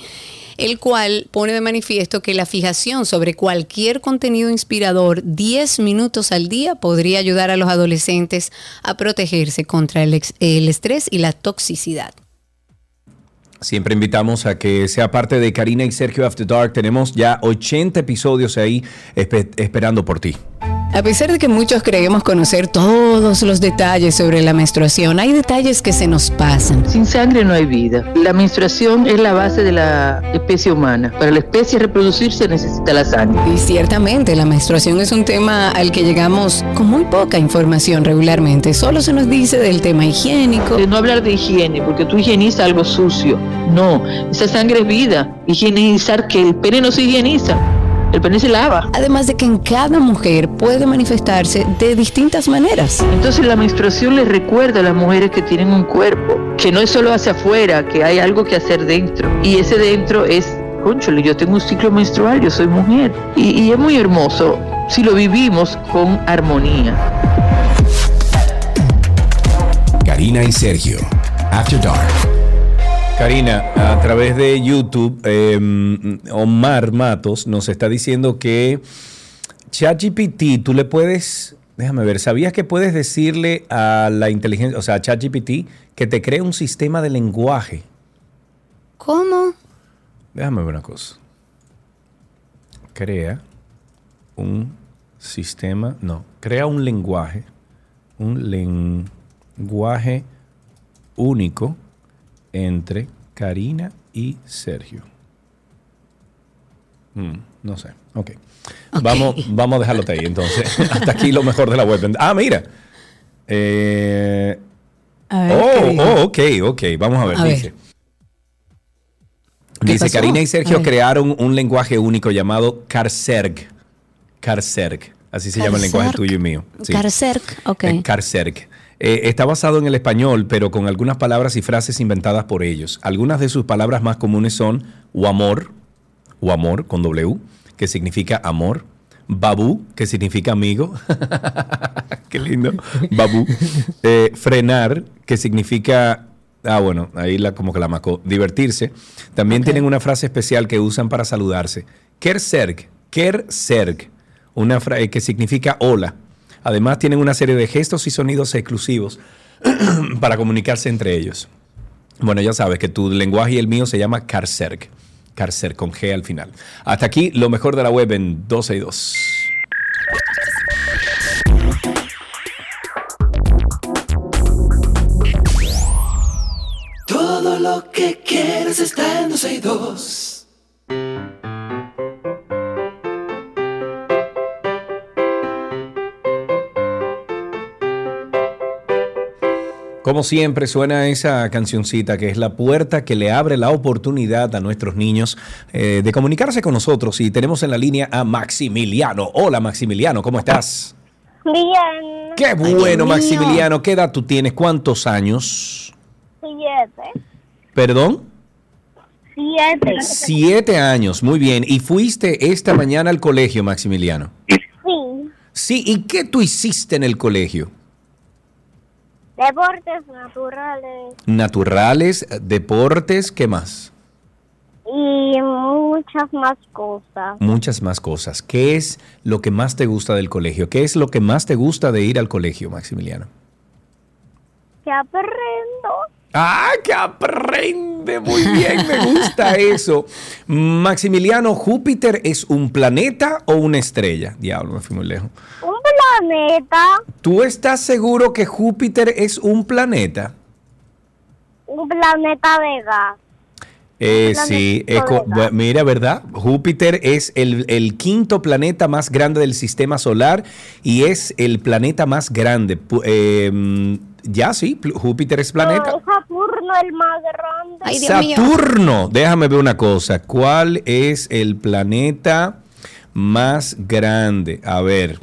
el cual pone de manifiesto que la fijación sobre cualquier contenido inspirador 10 minutos al día podría ayudar a los adolescentes a protegerse contra el, el estrés y la toxicidad. Siempre invitamos a que sea parte de Karina y Sergio After Dark. Tenemos ya 80 episodios ahí esperando por ti. A pesar de que muchos creemos conocer todos los detalles sobre la menstruación, hay detalles que se nos pasan. Sin sangre no hay vida. La menstruación es la base de la especie humana. Para la especie reproducirse necesita la sangre. Y ciertamente la menstruación es un tema al que llegamos con muy poca información regularmente. Solo se nos dice del tema higiénico. De no hablar de higiene, porque tú higienizas algo sucio. No, esa sangre es vida. Higienizar que el pene no se higieniza el pene se lava. Además de que en cada mujer puede manifestarse de distintas maneras. Entonces la menstruación le recuerda a las mujeres que tienen un cuerpo, que no es solo hacia afuera, que hay algo que hacer dentro. Y ese dentro es, conchole, yo tengo un ciclo menstrual, yo soy mujer. Y, y es muy hermoso si lo vivimos con armonía. Karina y Sergio, After Dark. Karina, a través de YouTube, em, Omar Matos nos está diciendo que ChatGPT, tú le puedes, déjame ver, ¿sabías que puedes decirle a la inteligencia, o sea, a ChatGPT, que te cree un sistema de lenguaje? ¿Cómo? Déjame ver una cosa. Crea un sistema, no, crea un lenguaje, un lenguaje único entre Karina y Sergio. Mm, no sé. ok. Vamos, vamos a dejarlo ahí entonces. (laughs) Hasta aquí lo mejor de la web. Ah, mira. Eh, oh, oh, ok, ok. Vamos a ver. dice. Dice, Karina y Sergio crearon un lenguaje único llamado Carcerg. Carcerg. Así se llama el lenguaje tuyo y mío. Sí. Carcerg, ok. Eh, Carcerg. Eh, está basado en el español, pero con algunas palabras y frases inventadas por ellos. Algunas de sus palabras más comunes son amor, o amor con W, que significa amor, Babu, que significa amigo. (laughs) Qué lindo. Babu. Eh, frenar, que significa. Ah, bueno, ahí la, como que la macó. Divertirse. También tienen una frase especial que usan para saludarse. Kerserg. Kerserg. Una frase que significa hola. Además, tienen una serie de gestos y sonidos exclusivos (clears throat) para comunicarse entre ellos. Bueno, ya sabes que tu lenguaje y el mío se llama Carcerg. Carcerg con G al final. Hasta aquí lo mejor de la web en 12 y 2. Todo lo que quieres está en 12 y 2. Como siempre suena esa cancioncita que es la puerta que le abre la oportunidad a nuestros niños eh, de comunicarse con nosotros y tenemos en la línea a Maximiliano. Hola Maximiliano, ¿cómo estás? Bien. Qué bueno Maximiliano, ¿qué edad tú tienes? ¿Cuántos años? Siete. ¿Perdón? Siete. Siete años, muy bien. ¿Y fuiste esta mañana al colegio, Maximiliano? Sí. Sí, ¿y qué tú hiciste en el colegio? Deportes naturales Naturales, deportes, ¿qué más? y muchas más cosas. Muchas más cosas. ¿Qué es lo que más te gusta del colegio? ¿Qué es lo que más te gusta de ir al colegio, Maximiliano? Que aprendo. ¡Ah, que aprende! Muy bien, me gusta (laughs) eso. Maximiliano, ¿Júpiter es un planeta o una estrella? Diablo, me fui muy lejos. Un planeta. ¿Tú estás seguro que Júpiter es un planeta? Un planeta de gas. Eh, sí, es mira, ¿verdad? Júpiter es el, el quinto planeta más grande del sistema solar y es el planeta más grande. Eh, mm, ya sí, Júpiter es planeta. No, es Saturno el más grande. Ay, Dios mío. Saturno, déjame ver una cosa. ¿Cuál es el planeta más grande? A ver.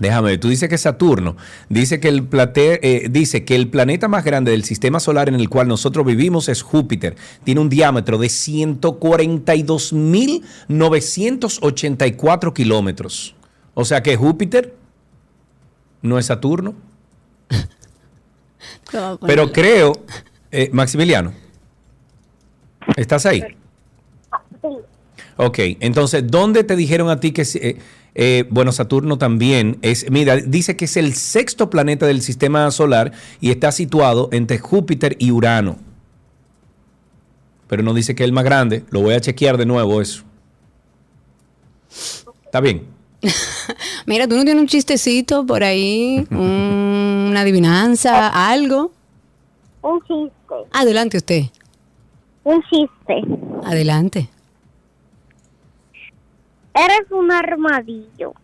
Déjame ver, tú dices que es Saturno. Dice que, el plate- eh, dice que el planeta más grande del sistema solar en el cual nosotros vivimos es Júpiter. Tiene un diámetro de 142.984 kilómetros. O sea que Júpiter no es Saturno. (laughs) Pero creo, eh, Maximiliano, ¿estás ahí? Ok, entonces, ¿dónde te dijeron a ti que... eh, eh, bueno, Saturno también es, mira, dice que es el sexto planeta del sistema solar y está situado entre Júpiter y Urano. Pero no dice que es el más grande. Lo voy a chequear de nuevo eso. Está bien. (laughs) Mira, tú no tienes un chistecito por ahí, un- una adivinanza, algo. Un chiste. Adelante usted, Un chiste. adelante. Eres un armadillo.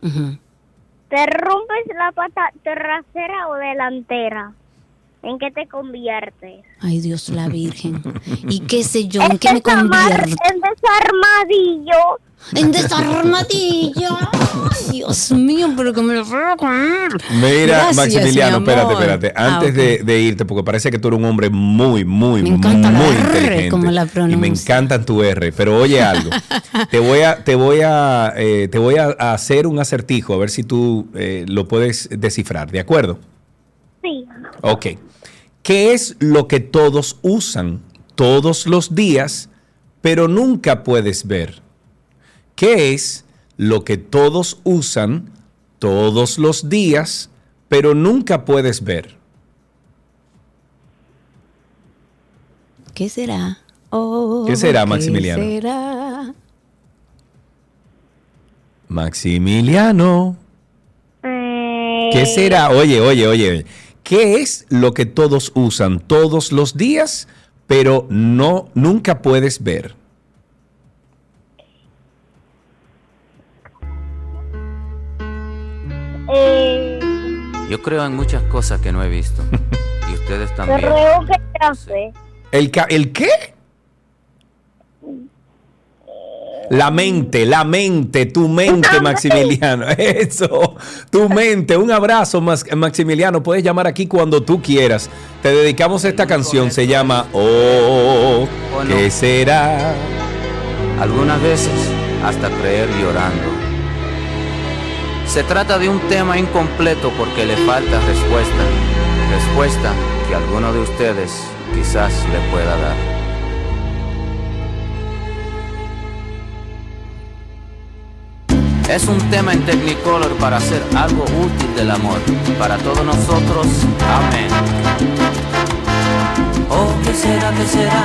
Te rompes la pata trasera o delantera. ¿En qué te conviertes? Ay, Dios la Virgen. ¿Y qué sé yo? ¿En qué me desarmar- convierto? En desarmadillo. En desarmadillo. Ay, Dios mío, pero que me lo puedo comer. Mira, Gracias, Maximiliano, mi espérate, espérate. Ah, Antes de, de irte, porque parece que tú eres un hombre muy, muy, Me encanta la muy R, inteligente. como la y me encantan tu R. Pero oye algo. (laughs) te voy a, te voy a, eh, te voy a a hacer un acertijo, a ver si tú eh, lo puedes descifrar, ¿de acuerdo? Sí. Ok. ¿Qué es lo que todos usan todos los días, pero nunca puedes ver? ¿Qué es lo que todos usan todos los días, pero nunca puedes ver? ¿Qué será? Oh, ¿Qué será, Maximiliano? ¿Qué será? Maximiliano, Eh, ¿qué será? Oye, oye, oye, oye. ¿Qué es lo que todos usan todos los días, pero no nunca puedes ver? eh, Yo creo en muchas cosas que no he visto. Y ustedes (laughs) te también. ruego que café. ¿El, ca- ¿El qué? La mente, la mente, tu mente, Maximiliano. (laughs) Eso, tu mente. Un abrazo, Max- Maximiliano. Puedes llamar aquí cuando tú quieras. Te dedicamos esta canción. Se llama Oh. ¿qué será? Algunas veces hasta creer llorando. Se trata de un tema incompleto porque le falta respuesta. Respuesta que alguno de ustedes quizás le pueda dar. Es un tema en Technicolor para hacer algo útil del amor. Para todos nosotros, amén. Oh, ¿qué será, qué será?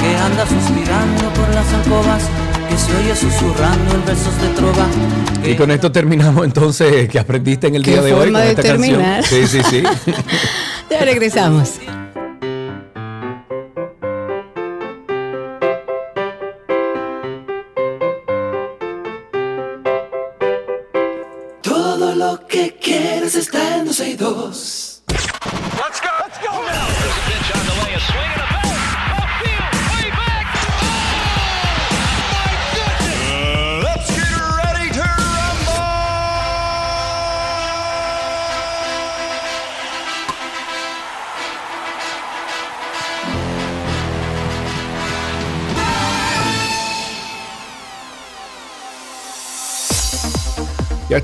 Que anda suspirando por las alcobas, que se oye susurrando en versos de trova. que- Y con esto terminamos entonces que aprendiste en el día de hoy forma con de esta terminar. canción. Sí, sí, sí. (laughs) Ya regresamos.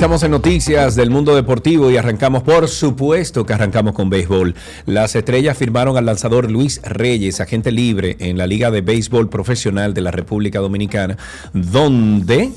Estamos en noticias del mundo deportivo y arrancamos, por supuesto que arrancamos con béisbol. Las estrellas firmaron al lanzador Luis Reyes, agente libre en la Liga de Béisbol Profesional de la República Dominicana, donde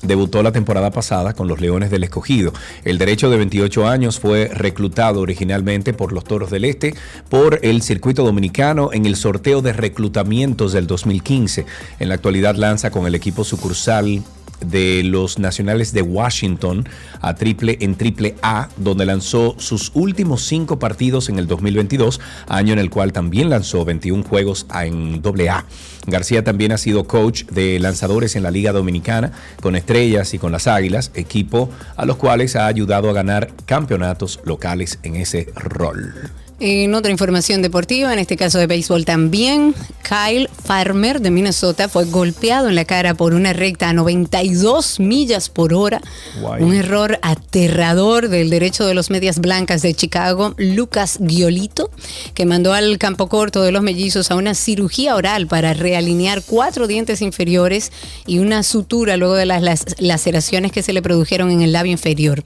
debutó la temporada pasada con los Leones del Escogido. El derecho de 28 años fue reclutado originalmente por los Toros del Este por el circuito dominicano en el sorteo de reclutamientos del 2015. En la actualidad lanza con el equipo sucursal de los Nacionales de Washington a triple en triple A, donde lanzó sus últimos cinco partidos en el 2022, año en el cual también lanzó 21 juegos en doble A. García también ha sido coach de lanzadores en la Liga Dominicana con Estrellas y con las Águilas, equipo a los cuales ha ayudado a ganar campeonatos locales en ese rol. En otra información deportiva, en este caso de béisbol también, Kyle Farmer de Minnesota fue golpeado en la cara por una recta a 92 millas por hora. Guay. Un error aterrador del derecho de los medias blancas de Chicago, Lucas Giolito, que mandó al campo corto de los mellizos a una cirugía oral para realinear cuatro dientes inferiores y una sutura luego de las, las laceraciones que se le produjeron en el labio inferior.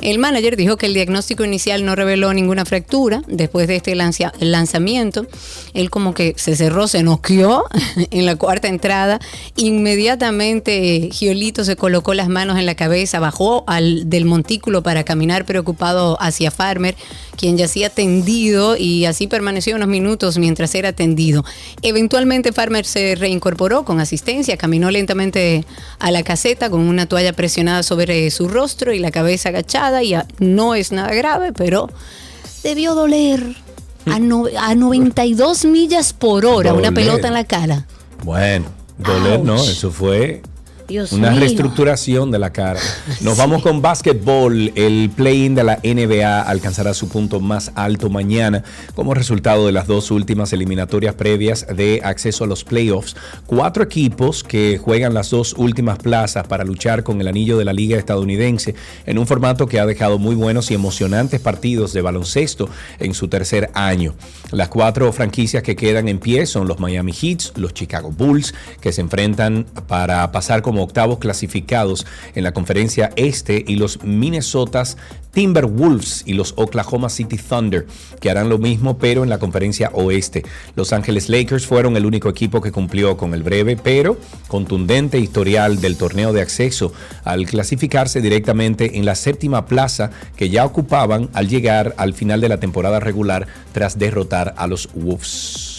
El manager dijo que el diagnóstico inicial no reveló ninguna fractura. Después de este lanza- lanzamiento, él como que se cerró, se noqueó (laughs) en la cuarta entrada. Inmediatamente eh, Giolito se colocó las manos en la cabeza, bajó al, del montículo para caminar preocupado hacia Farmer, quien yacía tendido y así permaneció unos minutos mientras era atendido. Eventualmente Farmer se reincorporó con asistencia, caminó lentamente a la caseta con una toalla presionada sobre su rostro y la cabeza agachada y no es nada grave, pero debió doler a, no- a 92 millas por hora una pelota en la cara. Bueno, doler no, eso fue Dios una mío. reestructuración de la cara. (laughs) Nos vamos con básquetbol. El play-in de la NBA alcanzará su punto más alto mañana como resultado de las dos últimas eliminatorias previas de acceso a los playoffs. Cuatro equipos que juegan las dos últimas plazas para luchar con el anillo de la liga estadounidense en un formato que ha dejado muy buenos y emocionantes partidos de baloncesto en su tercer año. Las cuatro franquicias que quedan en pie son los Miami Heats, los Chicago Bulls, que se enfrentan para pasar como octavos clasificados en la conferencia este, y los Minnesotas Timberwolves y los Oklahoma City Thunder, que harán lo mismo pero en la conferencia oeste. Los Ángeles Lakers fueron el único equipo que cumplió con el breve pero contundente historial del torneo de acceso al clasificarse directamente en la séptima plaza que ya ocupaban al llegar al final de la temporada regular tras derrotar a los Wolves.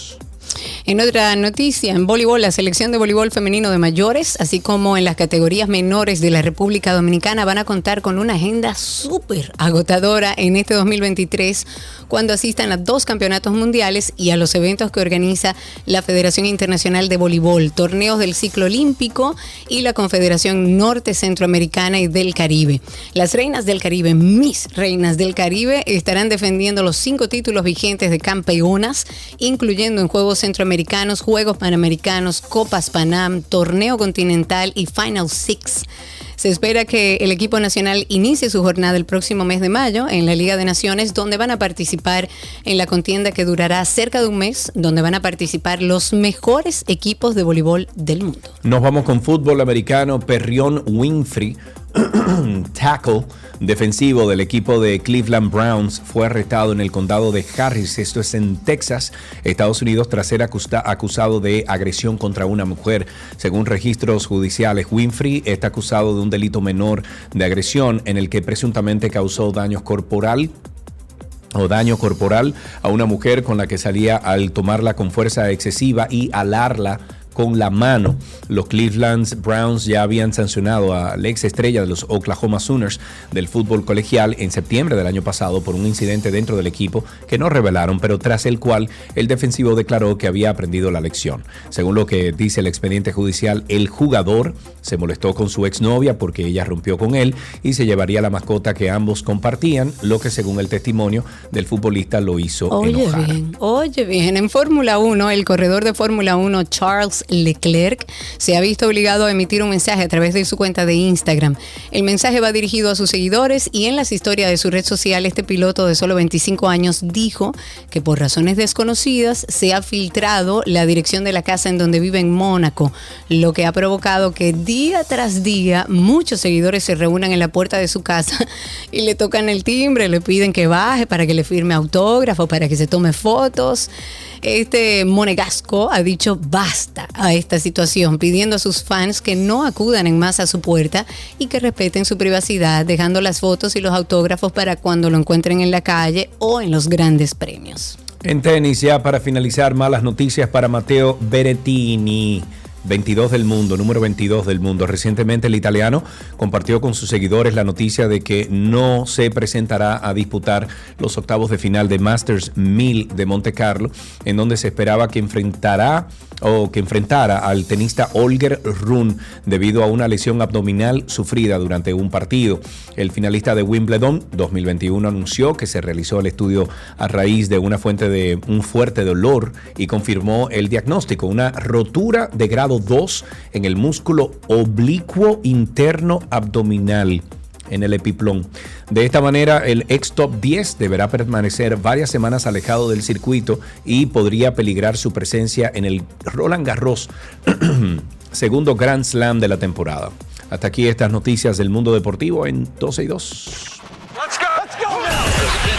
En otra noticia, en voleibol, la selección de voleibol femenino de mayores, así como en las categorías menores de la República Dominicana, van a contar con una agenda súper agotadora en este 2023 cuando asistan a dos campeonatos mundiales y a los eventos que organiza la Federación Internacional de Voleibol, torneos del ciclo olímpico y la Confederación Norte Centroamericana y del Caribe. Las reinas del Caribe, mis reinas del Caribe, estarán defendiendo los cinco títulos vigentes de campeonas, incluyendo en Juegos Centroamericanos, Juegos Panamericanos, Copas Panam, Torneo Continental y Final Six. Se espera que el equipo nacional inicie su jornada el próximo mes de mayo en la Liga de Naciones, donde van a participar en la contienda que durará cerca de un mes, donde van a participar los mejores equipos de voleibol del mundo. Nos vamos con fútbol americano. Perrion Winfrey, (clears throat) tackle defensivo del equipo de Cleveland Browns, fue arrestado en el condado de Harris, esto es en Texas, Estados Unidos, tras ser acusado de agresión contra una mujer. Según registros judiciales, Winfrey está acusado de un delito menor de agresión en el que presuntamente causó daños corporal o daño corporal a una mujer con la que salía al tomarla con fuerza excesiva y alarla con la mano. Los Cleveland Browns ya habían sancionado a la ex estrella de los Oklahoma Sooners del fútbol colegial en septiembre del año pasado por un incidente dentro del equipo que no revelaron, pero tras el cual el defensivo declaró que había aprendido la lección. Según lo que dice el expediente judicial, el jugador se molestó con su exnovia porque ella rompió con él y se llevaría la mascota que ambos compartían, lo que según el testimonio del futbolista lo hizo Oye enojar. bien, oye bien, en Fórmula 1, el corredor de Fórmula 1 Charles Leclerc se ha visto obligado a emitir un mensaje a través de su cuenta de Instagram. El mensaje va dirigido a sus seguidores y en las historias de su red social este piloto de solo 25 años dijo que por razones desconocidas se ha filtrado la dirección de la casa en donde vive en Mónaco, lo que ha provocado que día tras día muchos seguidores se reúnan en la puerta de su casa (laughs) y le tocan el timbre, le piden que baje para que le firme autógrafo, para que se tome fotos. Este monegasco ha dicho basta a esta situación, pidiendo a sus fans que no acudan en masa a su puerta y que respeten su privacidad, dejando las fotos y los autógrafos para cuando lo encuentren en la calle o en los grandes premios. En tenis, ya para finalizar, malas noticias para Mateo Berettini. 22 del mundo, número 22 del mundo. Recientemente el italiano compartió con sus seguidores la noticia de que no se presentará a disputar los octavos de final de Masters 1000 de Monte Carlo, en donde se esperaba que enfrentará o que enfrentara al tenista Olger Run debido a una lesión abdominal sufrida durante un partido. El finalista de Wimbledon 2021 anunció que se realizó el estudio a raíz de una fuente de un fuerte dolor y confirmó el diagnóstico, una rotura de grado 2 en el músculo oblicuo interno abdominal en el epiplón. De esta manera, el ex top 10 deberá permanecer varias semanas alejado del circuito y podría peligrar su presencia en el Roland Garros, (clears throat) segundo Grand Slam de la temporada. Hasta aquí estas noticias del mundo deportivo en 12 y 2. Todo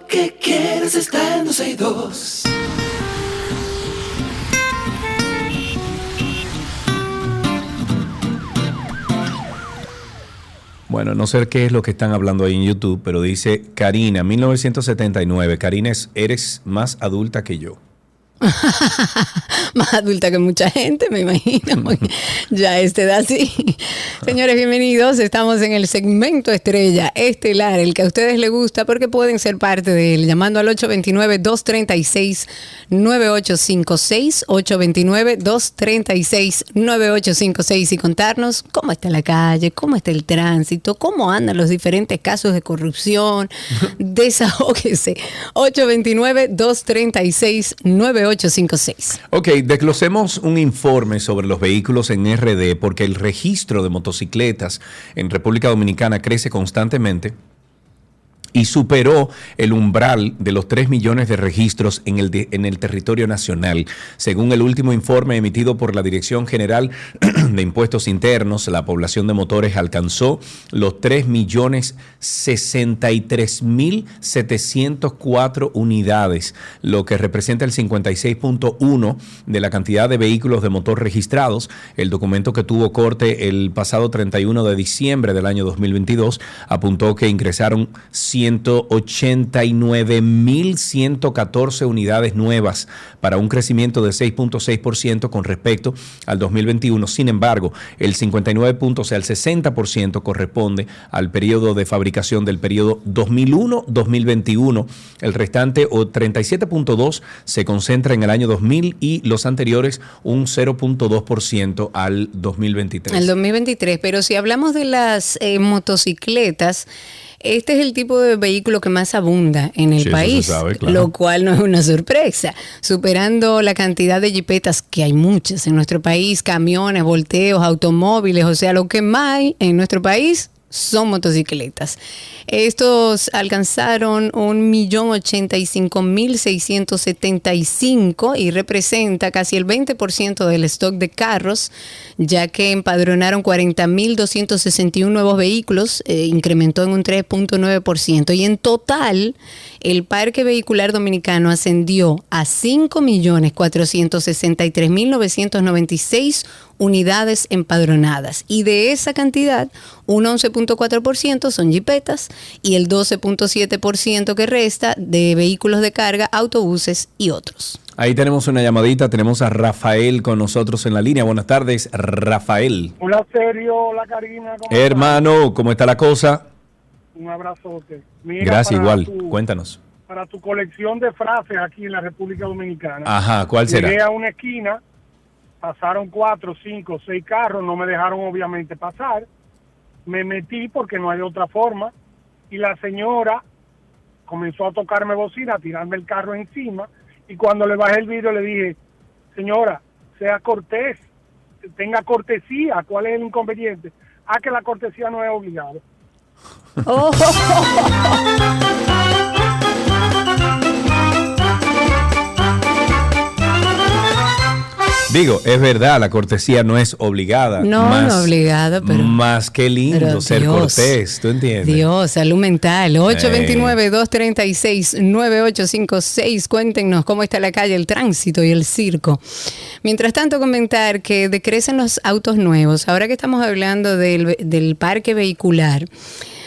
que quieres está en 12 y 2. Bueno, no sé qué es lo que están hablando ahí en YouTube, pero dice Karina, 1979. Karina, es- eres más adulta que yo. (laughs) Más adulta que mucha gente, me imagino. (laughs) ya a esta edad sí. Señores, bienvenidos. Estamos en el segmento estrella estelar, el que a ustedes les gusta, porque pueden ser parte de él. Llamando al 829-236-9856, 829-236-9856 y contarnos cómo está la calle, cómo está el tránsito, cómo andan los diferentes casos de corrupción. (laughs) Desahógese. 829-236-9856. Ok, desglosemos un informe sobre los vehículos en RD porque el registro de motocicletas en República Dominicana crece constantemente y superó el umbral de los 3 millones de registros en el, de- en el territorio nacional. Según el último informe emitido por la Dirección General (clears throat) de Impuestos Internos, la población de motores alcanzó los 3 millones 63 mil 704 unidades, lo que representa el 56.1 de la cantidad de vehículos de motor registrados. El documento que tuvo corte el pasado 31 de diciembre del año 2022 apuntó que ingresaron 189.114 unidades nuevas para un crecimiento de 6.6% con respecto al 2021. Sin embargo, el 59 puntos, o sea, el 60% corresponde al periodo de fabricación del periodo 2001-2021. El restante o 37.2 se concentra en el año 2000 y los anteriores un 0.2% al 2023. El 2023, pero si hablamos de las eh, motocicletas, este es el tipo de vehículo que más abunda en el Sí, país, sabe, claro. lo cual no es una sorpresa, superando la cantidad de jipetas que hay muchas en nuestro país, camiones, volteos, automóviles, o sea, lo que más hay en nuestro país son motocicletas. Estos alcanzaron un millón ochenta y representa casi el 20% del stock de carros, ya que empadronaron 40 mil 261 nuevos vehículos, eh, incrementó en un 3.9% y en total el parque vehicular dominicano ascendió a 5 millones 463 mil 996 unidades empadronadas y de esa cantidad un 11.4% son jipetas y el 12.7% que resta de vehículos de carga, autobuses y otros. Ahí tenemos una llamadita, tenemos a Rafael con nosotros en la línea. Buenas tardes, Rafael. Hola, serio, hola, Karina. ¿cómo Hermano, ¿cómo está la cosa? Un abrazote. Mira, Gracias, para igual. tu- Cuéntanos. Para tu colección de frases aquí en la República Dominicana. Ajá, ¿cuál Llegué será? a una esquina, pasaron cuatro, cinco, seis carros, no me dejaron obviamente pasar. Me metí porque no hay otra forma. Y la señora comenzó a tocarme bocina, a tirarme el carro encima. Y cuando le bajé el vidrio le dije, señora, sea cortés, tenga cortesía. ¿Cuál es el inconveniente? Ah, que la cortesía no es obligada. (laughs) Digo, es verdad, la cortesía no es obligada. No, más, no obligada, pero. Más que lindo ser Dios. cortés, ¿tú entiendes? Dios, salud mental. 829-236-9856. Cuéntenos cómo está la calle, el tránsito y el circo. Mientras tanto, comentar que decrecen los autos nuevos. Ahora que estamos hablando del, del parque vehicular.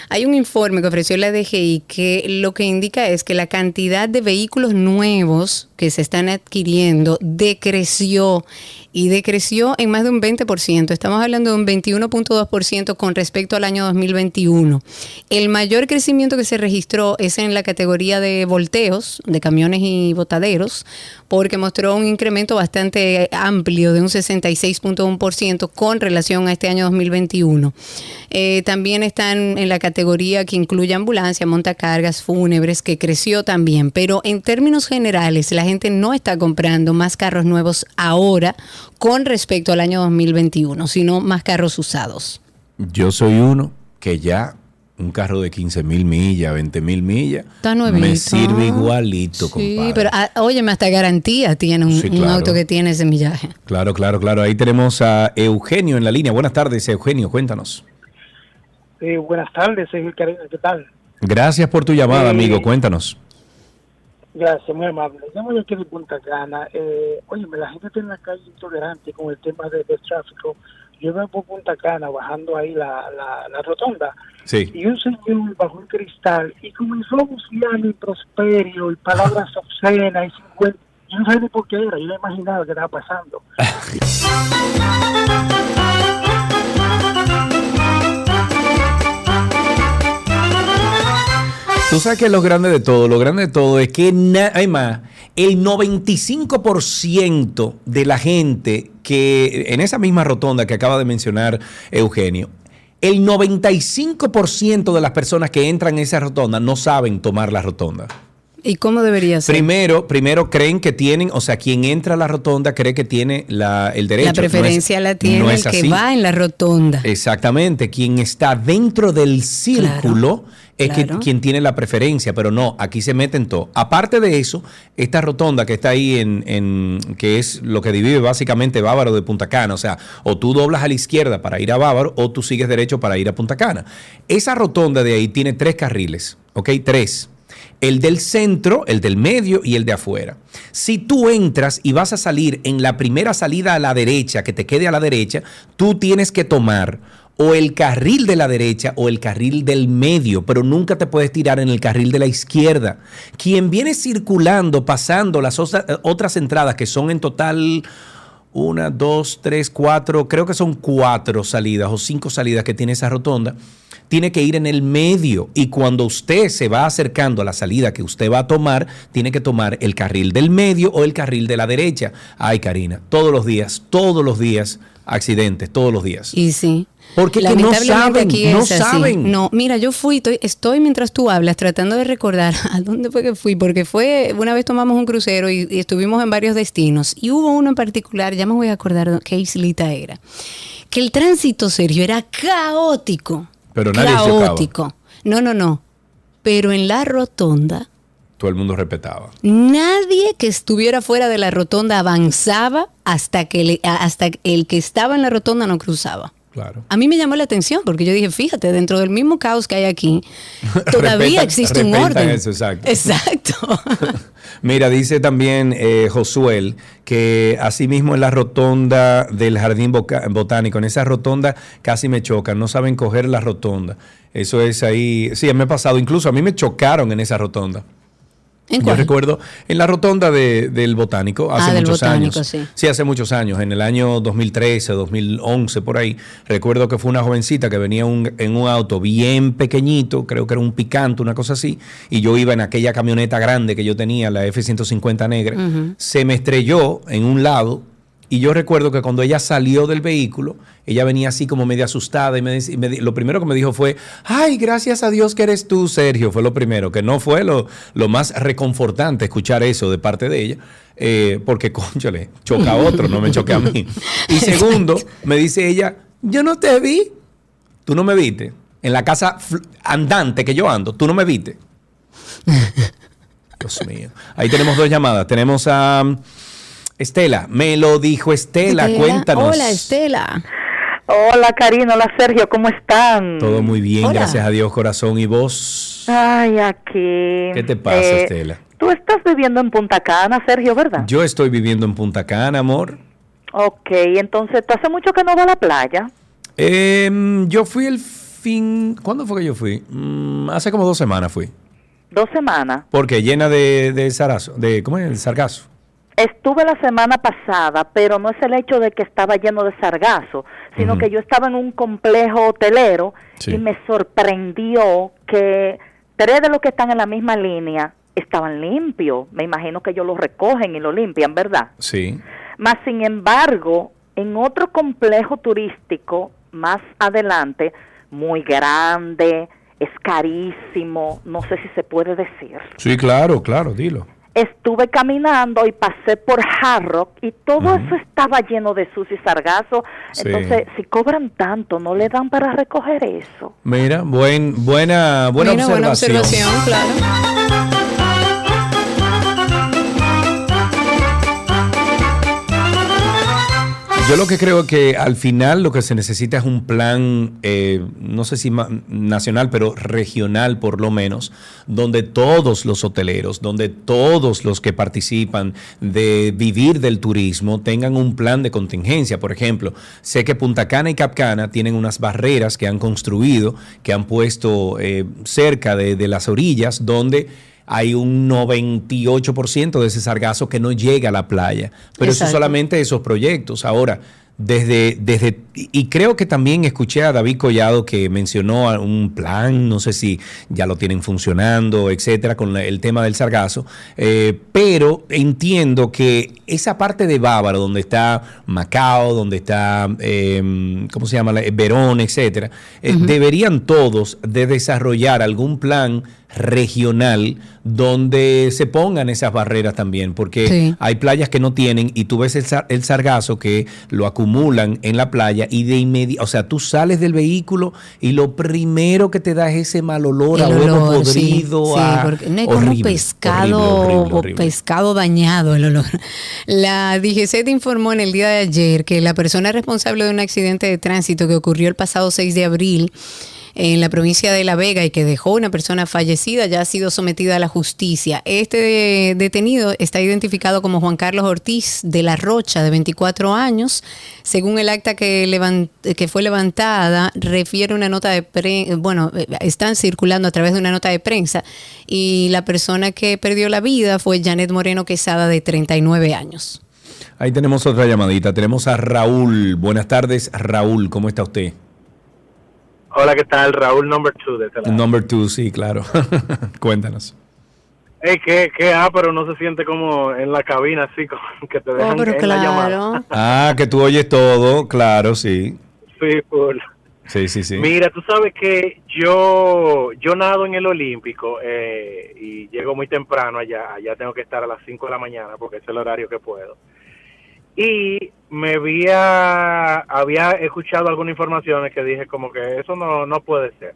Hay un informe que ofreció la DGI que lo que indica es que la cantidad de vehículos nuevos que se están adquiriendo decreció y decreció en más de un 20%. Estamos hablando de un 21.2% con respecto al año 2021. El mayor crecimiento que se registró es en la categoría de volteos, de camiones y botaderos, porque mostró un incremento bastante amplio de un 66.1% con relación a este año 2021. Eh, también están en la categoría que incluye ambulancia, montacargas, fúnebres, que creció también. Pero en términos generales, la gente no está comprando más carros nuevos ahora con respecto al año 2021, sino más carros usados. Yo soy uno que ya un carro de 15 mil millas, 20 mil millas, Está me sirve igualito, Sí, compadre. pero ah, óyeme, hasta garantía tiene un, Sí, un claro. auto que tiene ese millaje. Claro, claro, claro. Ahí tenemos a Eugenio en la línea. Buenas tardes, Eugenio, cuéntanos. Eh, buenas tardes, ¿qué tal? Gracias por tu llamada, Eh, amigo. Cuéntanos. Gracias, muy amable. Llamo yo aquí de Punta Cana. Eh, oye, la gente está en la calle intolerante con el tema de- del tráfico. Yo veo por Punta Cana bajando ahí la, la, la rotonda Sí. y un señor bajo un cristal y comenzó a bucear y prosperio y palabras (laughs) obscenas y sin Yo no sabía ni por qué era, yo no imaginaba que estaba pasando. Tú sabes que lo grande de todo, lo grande de todo es que, hay más, el 95% de la gente que en esa misma rotonda que acaba de mencionar Eugenio, el 95% de las personas que entran en esa rotonda no saben tomar la rotonda. ¿Y cómo debería ser? Primero, primero creen que tienen, o sea, quien entra a la rotonda cree que tiene la, el derecho. la preferencia No es- la tiene no el que así. va en la rotonda. Exactamente, quien está dentro del círculo es que- quien tiene la preferencia, pero no, aquí se meten todo. Aparte de eso, esta rotonda que está ahí en, en- que es lo que divide básicamente Bávaro de Punta Cana, o sea, o tú doblas a la izquierda para ir a Bávaro o tú sigues derecho para ir a Punta Cana. Esa rotonda de ahí tiene tres carriles, ¿ok? Tres. El del centro, el del medio y el de afuera. Si tú entras y vas a salir en la primera salida a la derecha, que te quede a la derecha, tú tienes que tomar o el carril de la derecha o el carril del medio, pero nunca te puedes tirar en el carril de la izquierda. Quien viene circulando, pasando las osa- otras entradas, que son en total una, dos, tres, cuatro, creo que son cuatro salidas o cinco salidas que tiene esa rotonda, tiene que ir en el medio y cuando usted se va acercando a la salida que usted va a tomar, tiene que tomar el carril del medio o el carril de la derecha. Ay, Karina, todos los días, todos los días, accidentes, todos los días. Y sí. Porque que no saben, no así. saben. No, mira, yo fui, estoy, estoy mientras tú hablas tratando de recordar (laughs) a dónde fue que fui, porque fue, una vez tomamos un crucero y, y estuvimos en varios destinos, y hubo uno en particular, ya me voy a acordar qué islita era, que el tránsito serio era caótico. Pero nadie caótico. No, no, no. Pero en la rotonda, Todo el mundo respetaba. nadie que estuviera fuera de la rotonda avanzaba hasta que le- hasta que el que estaba en la rotonda no cruzaba. Claro. A mí me llamó la atención porque yo dije, fíjate, dentro del mismo caos que hay aquí, (laughs) todavía existe un orden. eso, exacto. (laughs) Exacto. (laughs) Mira, dice también eh, Josuel que asimismo en la rotonda del Jardín Botánico, en esa rotonda casi me chocan, no saben coger la rotonda. Eso es ahí, sí, me ha pasado, incluso a mí me chocaron en esa rotonda. ¿En Yo recuerdo en la rotonda de- del Botánico hace Ah, del muchos Botánico, años. sí. hace muchos años, en el año 2013, 2011, por ahí. Recuerdo que fue una jovencita que venía un- en un auto bien pequeñito, creo que era un picante, una cosa así, y yo iba en aquella camioneta grande que yo tenía, la F-150 negra. Se me estrelló en un lado. Y yo recuerdo que cuando ella salió del vehículo, ella venía así como media asustada y, me, y me lo primero que me dijo fue, ay, gracias a Dios que eres tú, Sergio. Fue lo primero, que no fue lo, lo más reconfortante escuchar eso de parte de ella, eh, porque, (laughs) conchale, choca a otro, no me choque a mí. Y (laughs) segundo, me dice ella, yo no te vi, tú no me viste. En la casa andante que yo ando, tú no me viste. (laughs) Dios mío. Ahí tenemos dos llamadas. Tenemos a Estela, me lo dijo Estela, Estela, cuéntanos. Hola, Estela. Hola Karina, hola Sergio, ¿cómo están? Todo muy bien, Hola. gracias a Dios, corazón. ¿Y vos? Ay, aquí. ¿Qué te pasa, Eh, Estela? Tú estás viviendo en Punta Cana, Sergio, ¿verdad? Yo estoy viviendo en Punta Cana, amor. Ok, entonces, ¿tú hace mucho que no vas a la playa? Em, yo fui el fin... ¿Cuándo fue que yo fui? Mm, hace como dos semanas fui. Dos semanas. Porque llena de, de zarazo, de, ¿cómo es? El sargazo. Estuve la semana pasada, pero no es el hecho de que estaba lleno de sargazo, sino que yo estaba en un complejo hotelero Sí. y me sorprendió que tres de los que están en la misma línea estaban limpios. Me imagino que ellos lo recogen y lo limpian, ¿verdad? Sí. Más sin embargo, en otro complejo turístico más adelante, muy grande, es carísimo, no sé si se puede decir. Sí, claro, claro, dilo. Estuve caminando y pasé por Hard Rock y todo eso estaba lleno de sucio y sargazo. Sí. Entonces, si cobran tanto, no le dan para recoger eso. Mira, buen, buena, buena Mira, buena observación. observación, claro. Yo lo que creo que al final lo que se necesita es un plan, eh, no sé si nacional, pero regional por lo menos, donde todos los hoteleros, donde todos los que participan de vivir del turismo tengan un plan de contingencia. Por ejemplo, sé que Punta Cana y Capcana tienen unas barreras que han construido, que han puesto eh, cerca de las orillas, donde hay un 98% de ese sargazo que no llega a la playa. Pero eso Exacto. solamente esos proyectos. Ahora, desde, desde, y creo que también escuché a David Collado que mencionó a un plan, no sé si ya lo tienen funcionando, etcétera, con el tema del sargazo, eh, pero entiendo que esa parte de Bávaro, donde está Macao, donde está, eh, ¿cómo se llama? La- Verón, etcétera, eh, deberían todos de desarrollar algún plan regional donde se pongan esas barreras también, porque Sí. hay playas que no tienen y tú ves el, sar- el sargazo que lo acumulan en la playa y de inmediato, o sea, tú sales del vehículo y lo primero que te da es ese mal olor a El huevo olor, sí, podrido, sí, a porque no es como horrible, pescado horrible, horrible, o horrible. pescado dañado el olor. (laughs) La DGCET informó en el día de ayer que la persona responsable de un accidente de tránsito que ocurrió el pasado 6 de abril en la provincia de La Vega y que dejó una persona fallecida ya ha sido sometida a la justicia. Este detenido está identificado como Juan Carlos Ortiz de la Rocha, de 24 años. Según el acta que, fue levantada, refiere una nota de prensa, bueno, están circulando a través de una nota de prensa y la persona que perdió la vida fue Janet Moreno Quesada, de 39 años. Ahí tenemos otra llamadita, tenemos a Raúl. Buenas tardes, Raúl, ¿cómo está usted? Hola, ¿qué tal? Raúl number two de este lado. Number two, sí, claro. (laughs) Cuéntanos. Ey, ¿qué, qué ah, pero no se siente como en la cabina así, como que te dejan en la llamada. Ah, que tú oyes todo, claro, sí. Sí, sí, sí. Mira, tú sabes que yo yo nado en el Olímpico eh, y llego muy temprano allá. Allá tengo que estar a las 5 de la mañana porque es el horario que puedo. Y me había, había escuchado algunas informaciones que dije como que eso no, no puede ser.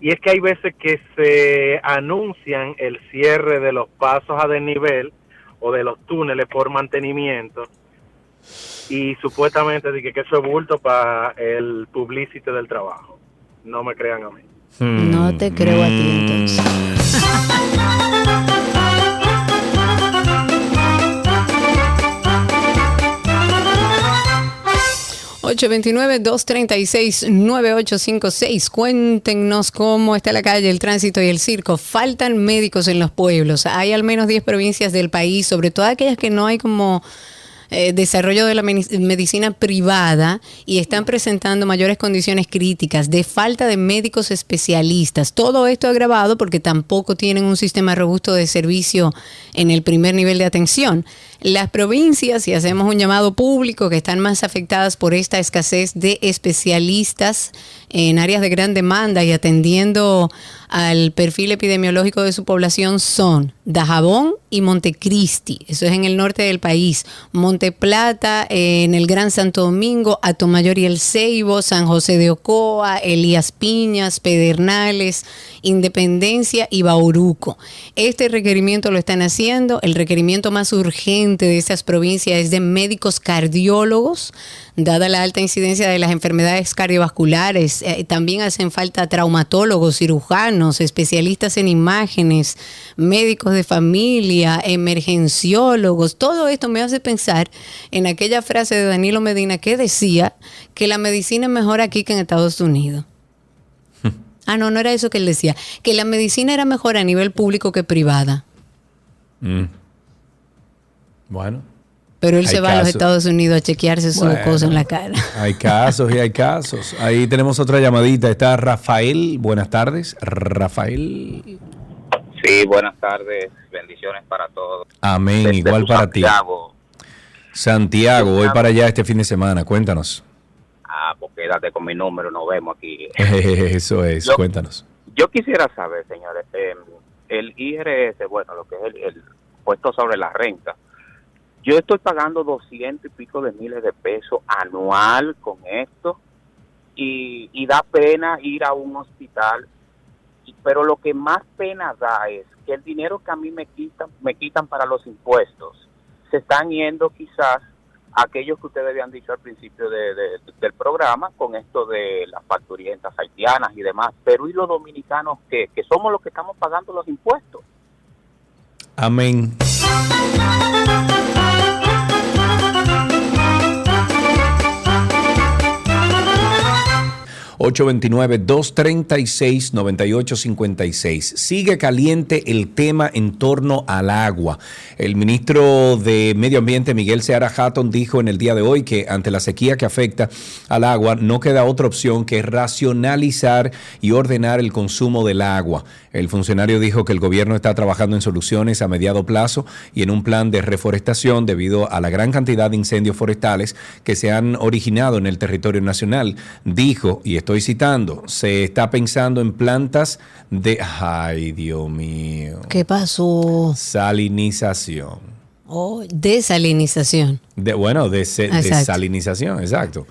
Y es que hay veces que se anuncian el cierre de los pasos a desnivel o de los túneles por mantenimiento y supuestamente dije que eso es bulto para el publicity del trabajo. No me crean a mí. No te creo a ti entonces. ...829-236-9856... Cuéntenos cómo está la calle, el tránsito y el circo. Faltan médicos en los pueblos. Hay al menos 10 provincias del país, sobre todo aquellas que no hay como eh, desarrollo de la medicina privada y están presentando mayores condiciones críticas de falta de médicos especialistas. Todo esto agravado porque tampoco tienen un sistema robusto de servicio en el primer nivel de atención. Las provincias, y hacemos un llamado público, que están más afectadas por esta escasez de especialistas en áreas de gran demanda y atendiendo al perfil epidemiológico de su población son Dajabón y Montecristi, eso es en el norte del país, Monte Plata, eh, en el Gran Santo Domingo, Atomayor y el Ceibo, San José de Ocoa, Elías Piñas, Pedernales, Independencia y Bauruco. Este requerimiento lo están haciendo, el requerimiento más urgente de esas provincias es de médicos cardiólogos, dada la alta incidencia de las enfermedades cardiovasculares. Eh, también hacen falta traumatólogos, cirujanos, especialistas en imágenes, médicos de familia, emergenciólogos. Todo esto me hace pensar en aquella frase de Danilo Medina que decía que la medicina es mejor aquí que en Estados Unidos. (laughs) Ah, no, no era eso que él decía. Que la medicina era mejor a nivel público que privada. Mm. Bueno. Pero él se va a los. Estados Unidos a chequearse su Bueno. cosa en la cara. (laughs) Hay casos y hay casos. Ahí tenemos otra llamadita. Está Rafael. Buenas tardes. Rafael. Sí, buenas tardes, bendiciones para todos. Amén. Desde Igual para ti. Santiago. Santiago, voy para allá este fin de semana. Cuéntanos. Ah, pues quédate con mi número, nos vemos aquí. (laughs) Eso es. Yo- Cuéntanos. Yo quisiera saber, señores, eh, el IRS, bueno, lo que es el, el puesto sobre la renta, yo estoy pagando 200 y pico de miles de pesos anual con esto y, da pena ir a un hospital, pero lo que más pena da es que el dinero que a mí me quitan, me quitan para los impuestos, se están yendo quizás aquellos que ustedes habían dicho al principio de- de- del programa con esto de las facturientas haitianas y demás, pero ¿y los dominicanos que, que somos los que estamos pagando los impuestos? Amén. $829-236-9856. Sigue caliente el tema en torno al agua. El ministro de Medio Ambiente, Miguel Seara Hatton, dijo en el día de hoy que ante la sequía que afecta al agua, no queda otra opción que racionalizar y ordenar el consumo del agua. El funcionario dijo que el gobierno está trabajando en soluciones a mediado plazo y en un plan de reforestación debido a la gran cantidad de incendios forestales que se han originado en el territorio nacional. Dijo, y estoy citando, se está pensando en plantas de... Ay, Dios mío. ¿Qué pasó? Salinización. Oh, desalinización. De, bueno, de, se- Exacto. desalinización, exacto.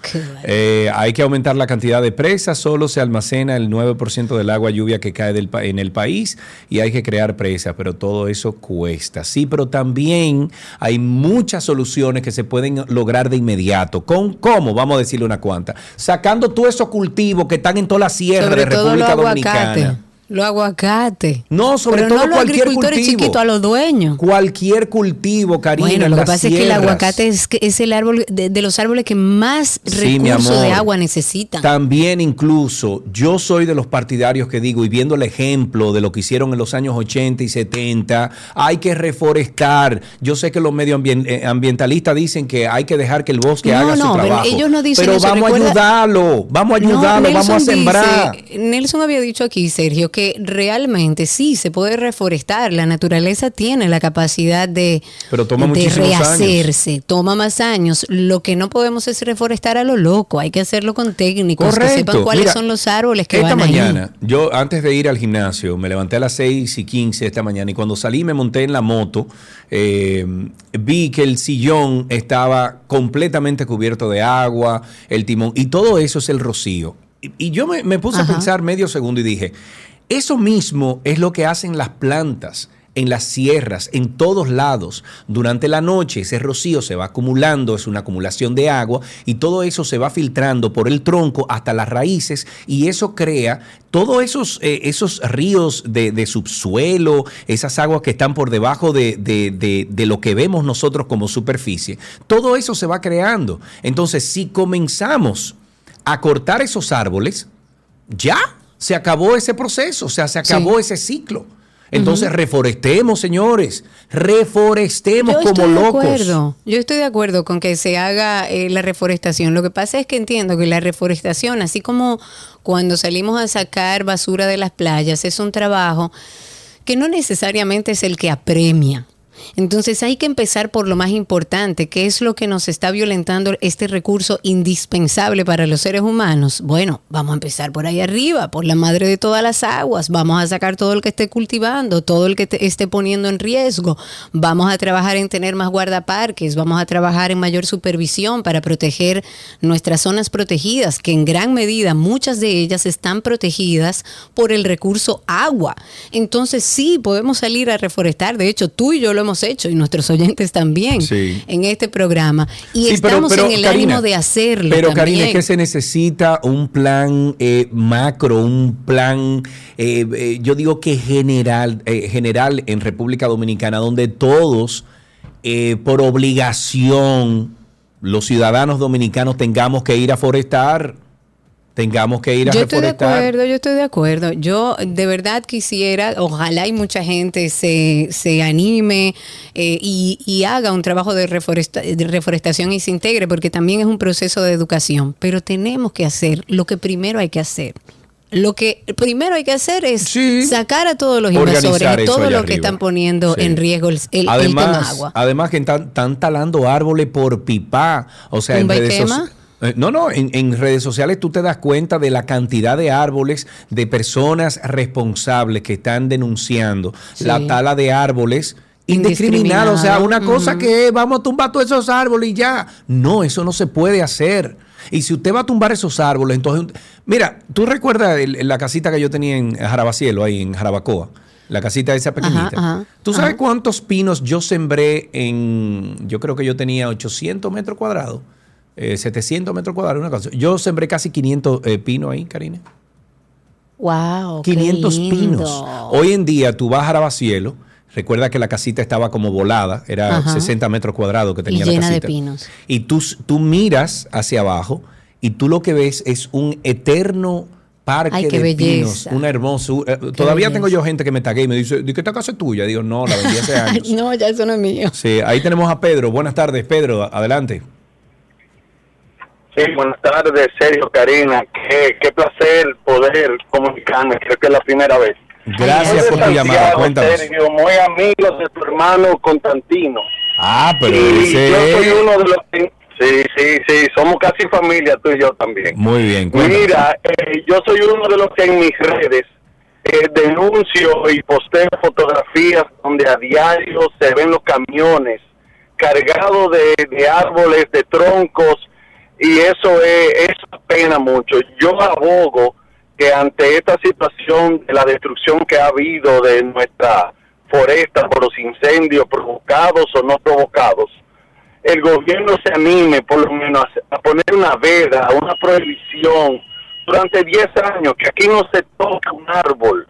Eh, hay que aumentar la cantidad de presas, solo se almacena el 9% del agua lluvia que cae del en el país y hay que crear presas, pero todo eso cuesta. Sí, pero también hay muchas soluciones que se pueden lograr de inmediato. ¿Con cómo? Vamos a decirle una cuanta. Sacando todos esos cultivos que están en toda la sierra Sobre de República. Dominicana. Los aguacates. No, sobre Pero todo no cualquier agricultores cultivo. chiquitos, a los dueños. Cualquier cultivo, Bueno, en lo que pasa es que el aguacate es, es el árbol de, de los árboles que más Sí, recursos de agua necesitan. También incluso yo soy de los partidarios que digo, y viendo el ejemplo de lo que hicieron en los años 80 y 70, hay que reforestar. Yo sé que los medioambientalistas dicen que hay que dejar que el bosque No, haga no, su pero trabajo. ellos no dicen Pero eso, vamos recuerda- a ayudarlo, vamos a ayudarlo, vamos a sembrar. dice- Nelson había dicho aquí, Sergio, que realmente sí se puede reforestar. La naturaleza tiene la capacidad de, Pero toma de muchísimos años. rehacerse. Toma más años. Lo que no podemos es reforestar a lo loco. Hay que hacerlo con técnicos que sepan cuáles Mira, son los árboles que esta van ahí. mañana, yo antes de ir al gimnasio, me levanté a las 6 y 15 esta mañana y cuando salí me monté en la moto, eh, vi que el sillón estaba completamente cubierto de agua, el timón, y todo eso es el rocío. Y, y yo me, me puse Ajá. a pensar medio segundo y dije, eso mismo es lo que hacen las plantas en las sierras, en todos lados. Durante la noche ese rocío se va acumulando, es una acumulación de agua y todo eso se va filtrando por el tronco hasta las raíces y eso crea todos esos, eh, esos ríos de, de subsuelo, esas aguas que están por debajo de, de- de- de lo que vemos nosotros como superficie. Todo eso se va creando. Entonces, si comenzamos a cortar esos árboles, ya se acabó ese proceso, o sea, se acabó ese ciclo. Entonces, reforestemos, señores, reforestemos Yo como locos. acuerdo. Yo estoy de acuerdo con que se haga eh, la reforestación. Lo que pasa es que entiendo que la reforestación, así como cuando salimos a sacar basura de las playas, es un trabajo que no necesariamente es el que apremia. Entonces hay que empezar por lo más importante, que es lo que nos está violentando este recurso indispensable para los seres humanos. Bueno, vamos a empezar por ahí arriba, por la madre de todas las aguas. Vamos a sacar todo el que esté cultivando, todo el que te- esté poniendo en riesgo. Vamos a trabajar en tener más guardaparques, vamos a trabajar en mayor supervisión para proteger nuestras zonas protegidas, que en gran medida muchas de ellas están protegidas por el recurso agua. Entonces sí, podemos salir a reforestar. De hecho, tú y yo lo hemos hemos hecho y nuestros oyentes también Sí. en este programa. Y Sí, estamos pero, en el Karina, ánimo de hacerlo. Pero también. Karina, es que se necesita un plan eh, macro, un plan, eh, eh, yo digo que general, eh, general en República Dominicana, donde todos, eh, por obligación, los ciudadanos dominicanos tengamos que ir a forestar, tengamos que ir a Yo estoy de acuerdo, yo estoy de acuerdo. Yo de verdad quisiera, ojalá y mucha gente se, se anime eh, y, y haga un trabajo de, reforesta- de reforestación y se integre, porque también es un proceso de educación. Pero tenemos que hacer lo que primero hay que hacer. Lo que primero hay que hacer es sacar a todos los invasores y todo lo que están poniendo Sí. en riesgo el, el- el tema además, agua. además que están, están talando árboles por pipa, o sea, en ¿Tumba y redes quema? Sociales. No, no, en, en redes sociales tú te das cuenta de la cantidad de árboles de personas responsables que están denunciando Sí. la tala de árboles indiscriminada. O sea, una cosa que es, vamos a tumbar todos esos árboles y ya. No, eso no se puede hacer. Y si usted va a tumbar esos árboles, entonces, mira, tú recuerdas el- la casita que yo tenía en Jarabacielo, ahí en Jarabacoa, la casita esa pequeñita. ajá, ¿Tú sabes ajá. cuántos pinos yo sembré en, yo creo que yo tenía 800 metros cuadrados, eh, 700 metros cuadrados, una cosa. Yo sembré casi 500 eh, pinos ahí, Karina. Wow, qué 500 lindo. pinos. Hoy en día tú vas a Jarabacielo, recuerda que la casita estaba como volada, era Ajá. 60 metros cuadrados que Y tenía la llena de casita. pinos. Y tú, tú miras hacia abajo y tú lo que ves es un eterno parque Ay, qué de pinos, una hermosura. Eh, Todavía belleza. tengo yo gente que me taguea y me dice, ¿de qué esta casa es tuya? Digo, no, la vendí hace (laughs) años. no, ya eso no es mío. Sí, ahí tenemos a Pedro. Buenas tardes, Pedro. Adelante. Sí, buenas tardes, Sergio, Karina. Qué, qué placer poder comunicarme. Creo que es la primera vez. Gracias por tu llamada. Cuéntanos. Sergio, muy amigo de tu hermano Constantino. Ah, pero y ese yo soy es- uno de los que... Sí, sí, sí, somos casi familia tú y yo también. Muy bien. cuéntanos. Mira, eh, yo soy uno de los que en mis redes eh, denuncio y posteo fotografías donde a diario se ven los camiones cargados de, de árboles, de troncos, y eso es, eso pena mucho. Yo abogo que ante esta situación de la destrucción que ha habido de nuestra foresta por los incendios provocados o no provocados, el gobierno se anime por lo menos a, poner una veda, una prohibición durante 10 años, que aquí no se toca un árbol,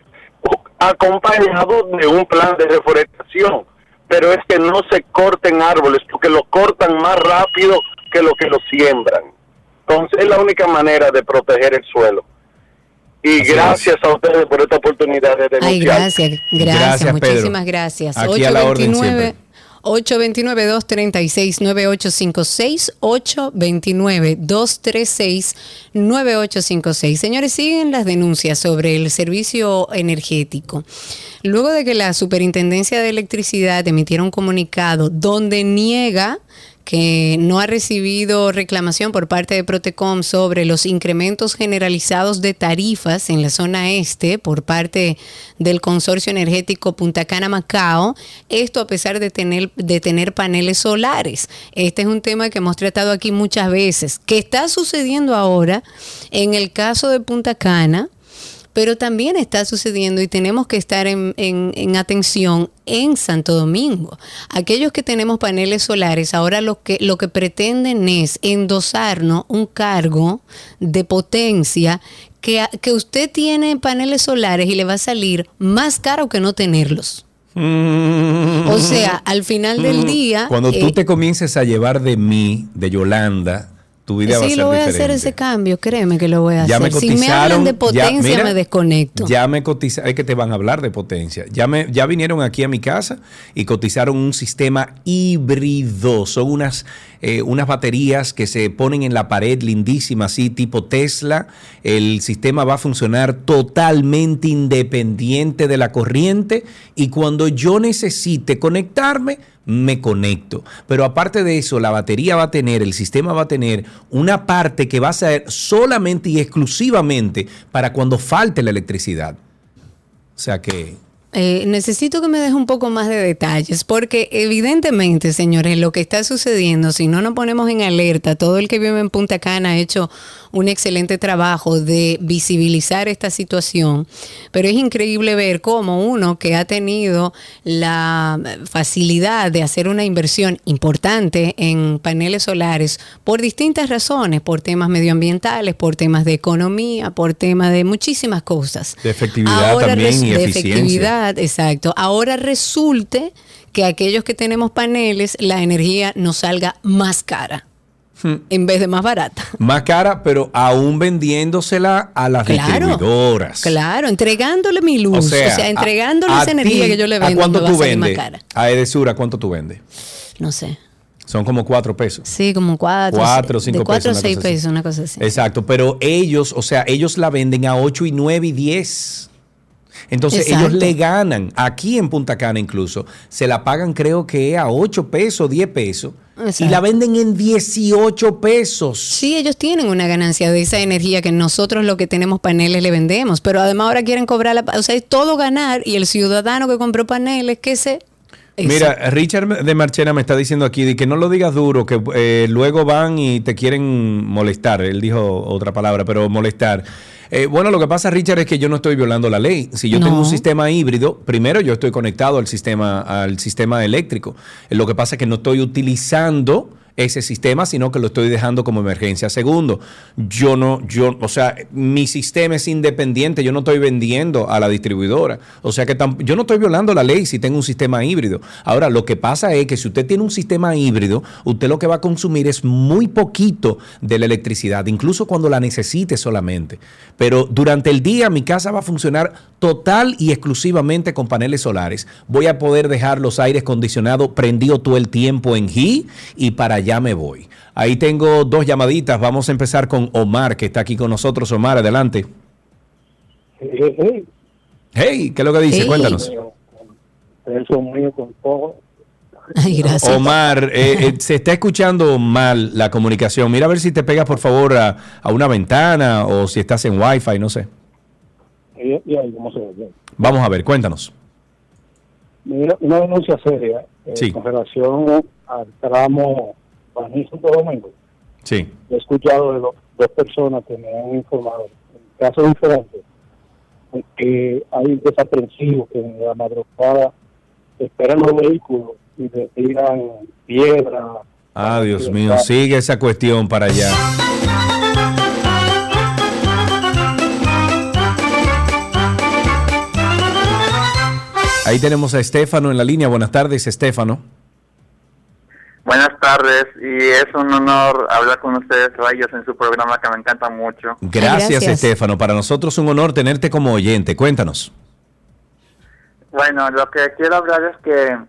acompañado de un plan de reforestación, pero es que no se corten árboles, porque lo cortan más rápido que lo que lo siembran. Entonces es la única manera de proteger el suelo. Y Así gracias a ustedes por esta oportunidad de denunciar. Ay, gracias, gracias, Gracias, Pedro. muchísimas gracias. Aquí a la orden siempre. 829-236-9856, 829-236-9856. Señores, siguen las denuncias sobre el servicio energético. Luego de que la Superintendencia de Electricidad emitiera un comunicado donde niega que no ha recibido reclamación por parte de Protecom sobre los incrementos generalizados de tarifas en la zona este por parte del consorcio energético Punta Cana Macao, esto a pesar de tener, de tener paneles solares. Este es un tema que hemos tratado aquí muchas veces, que está sucediendo ahora en el caso de Punta Cana, pero también está sucediendo y tenemos que estar en, en- en atención en Santo Domingo. Aquellos que tenemos paneles solares, ahora lo que, lo que pretenden es endosarnos un cargo de potencia que, que usted tiene paneles solares y le va a salir más caro que no tenerlos. O sea, al final del día... Cuando tú eh, te comiences a llevar de mí, de Yolanda, tu vida va a Sí, lo voy a hacer ese cambio, créeme que lo voy a Ya me hacer. Si me hablan de ya- potencia, mira, me desconecto. Ya me cotizaron, es que te van a hablar de potencia. Ya, me, ya vinieron aquí a mi casa y cotizaron un sistema híbrido. Son unas, eh, unas baterías que se ponen en la pared lindísimas, así tipo Tesla. El sistema va a funcionar totalmente independiente de la corriente y cuando yo necesite conectarme, me conecto. Pero aparte de eso, la batería va a tener, el sistema va a tener una parte que va a ser solamente y exclusivamente para cuando falte la electricidad. O sea que eh, necesito que me deje un poco más de detalles, porque evidentemente, señores, lo que está sucediendo, si no nos ponemos en alerta, todo el que vive en Punta Cana ha hecho un excelente trabajo de visibilizar esta situación, pero es increíble ver cómo uno que ha tenido la facilidad de hacer una inversión importante en paneles solares por distintas razones, por temas medioambientales, por temas de economía, por temas de muchísimas cosas. De efectividad también res- y de eficiencia. Exacto. Ahora resulte que aquellos que tenemos paneles, la energía nos salga más cara Hmm. en vez de más barata. Más cara, pero aún vendiéndosela a las Claro. distribuidoras. Claro, entregándole mi luz, o sea, entregándole a- esa a energía que yo le ¿A vendo, cuánto a tú salir más vendes? cara. A Edesura, ¿cuánto tú vendes? No sé. Son como cuatro pesos. Sí, como cuatro. Cuatro o cinco de cuatro pesos, a seis así. pesos, una cosa así. Exacto, pero ellos, o sea, ellos la venden a 8 y 9 y 10. Entonces Exacto. ellos le ganan, aquí en Punta Cana incluso, se la pagan creo que a 8 pesos, 10 pesos, y la venden en 18 pesos. Sí, ellos tienen una ganancia de esa energía que nosotros lo que tenemos paneles le vendemos, pero además ahora quieren cobrar, la, o sea, es todo ganar y el ciudadano que compró paneles, que se... Mira, Richard de Marchena me está diciendo aquí de que no lo digas duro, que eh, luego van y te quieren molestar. Él dijo otra palabra, pero molestar. Eh, bueno, lo que pasa, Richard, es que yo no estoy violando la ley. Si yo No. tengo un sistema híbrido, primero yo estoy conectado al sistema, al sistema eléctrico. Lo que pasa es que no estoy utilizando ese sistema, sino que lo estoy dejando como emergencia. Segundo, yo no, yo, o sea, mi sistema es independiente, yo no estoy vendiendo a la distribuidora. O sea que yo no estoy violando la ley si tengo un sistema híbrido. Ahora, lo que pasa es que si usted tiene un sistema híbrido, usted lo que va a consumir es muy poquito de la electricidad, incluso cuando la necesite solamente. Pero durante el día mi casa va a funcionar total y exclusivamente con paneles solares. Voy a poder dejar los aires acondicionados prendido todo el tiempo en G y para allá me voy. Ahí tengo dos llamaditas. Vamos a empezar con Omar, que está aquí con nosotros. Omar, adelante. Hey, ¿qué es lo que dice? Hey. Cuéntanos. Eso mío con todo. Ay, gracias. Omar, eh, eh, se está escuchando mal la comunicación. Mira a ver si te pegas, por favor, a, a una ventana o si estás en Wi-Fi, no sé. Y, y ahí, ¿cómo se ve? Vamos a ver, cuéntanos. Mira, una denuncia seria eh, Sí. con relación al tramo Baní Santo Domingo. Sí. He escuchado de do- dos personas que me han informado, en casos diferentes, que hay desaprensivos que en la madrugada esperan los vehículos y le tiran piedra. Ah, Dios mío, sigue esa cuestión para allá. Ahí tenemos a Estefano en la línea. Buenas tardes, Estefano. Buenas tardes y es un honor hablar con ustedes, Rayos, en su programa que me encanta mucho. Gracias, Estefano. Para nosotros un honor tenerte como oyente. Cuéntanos. Bueno, lo que quiero hablar es que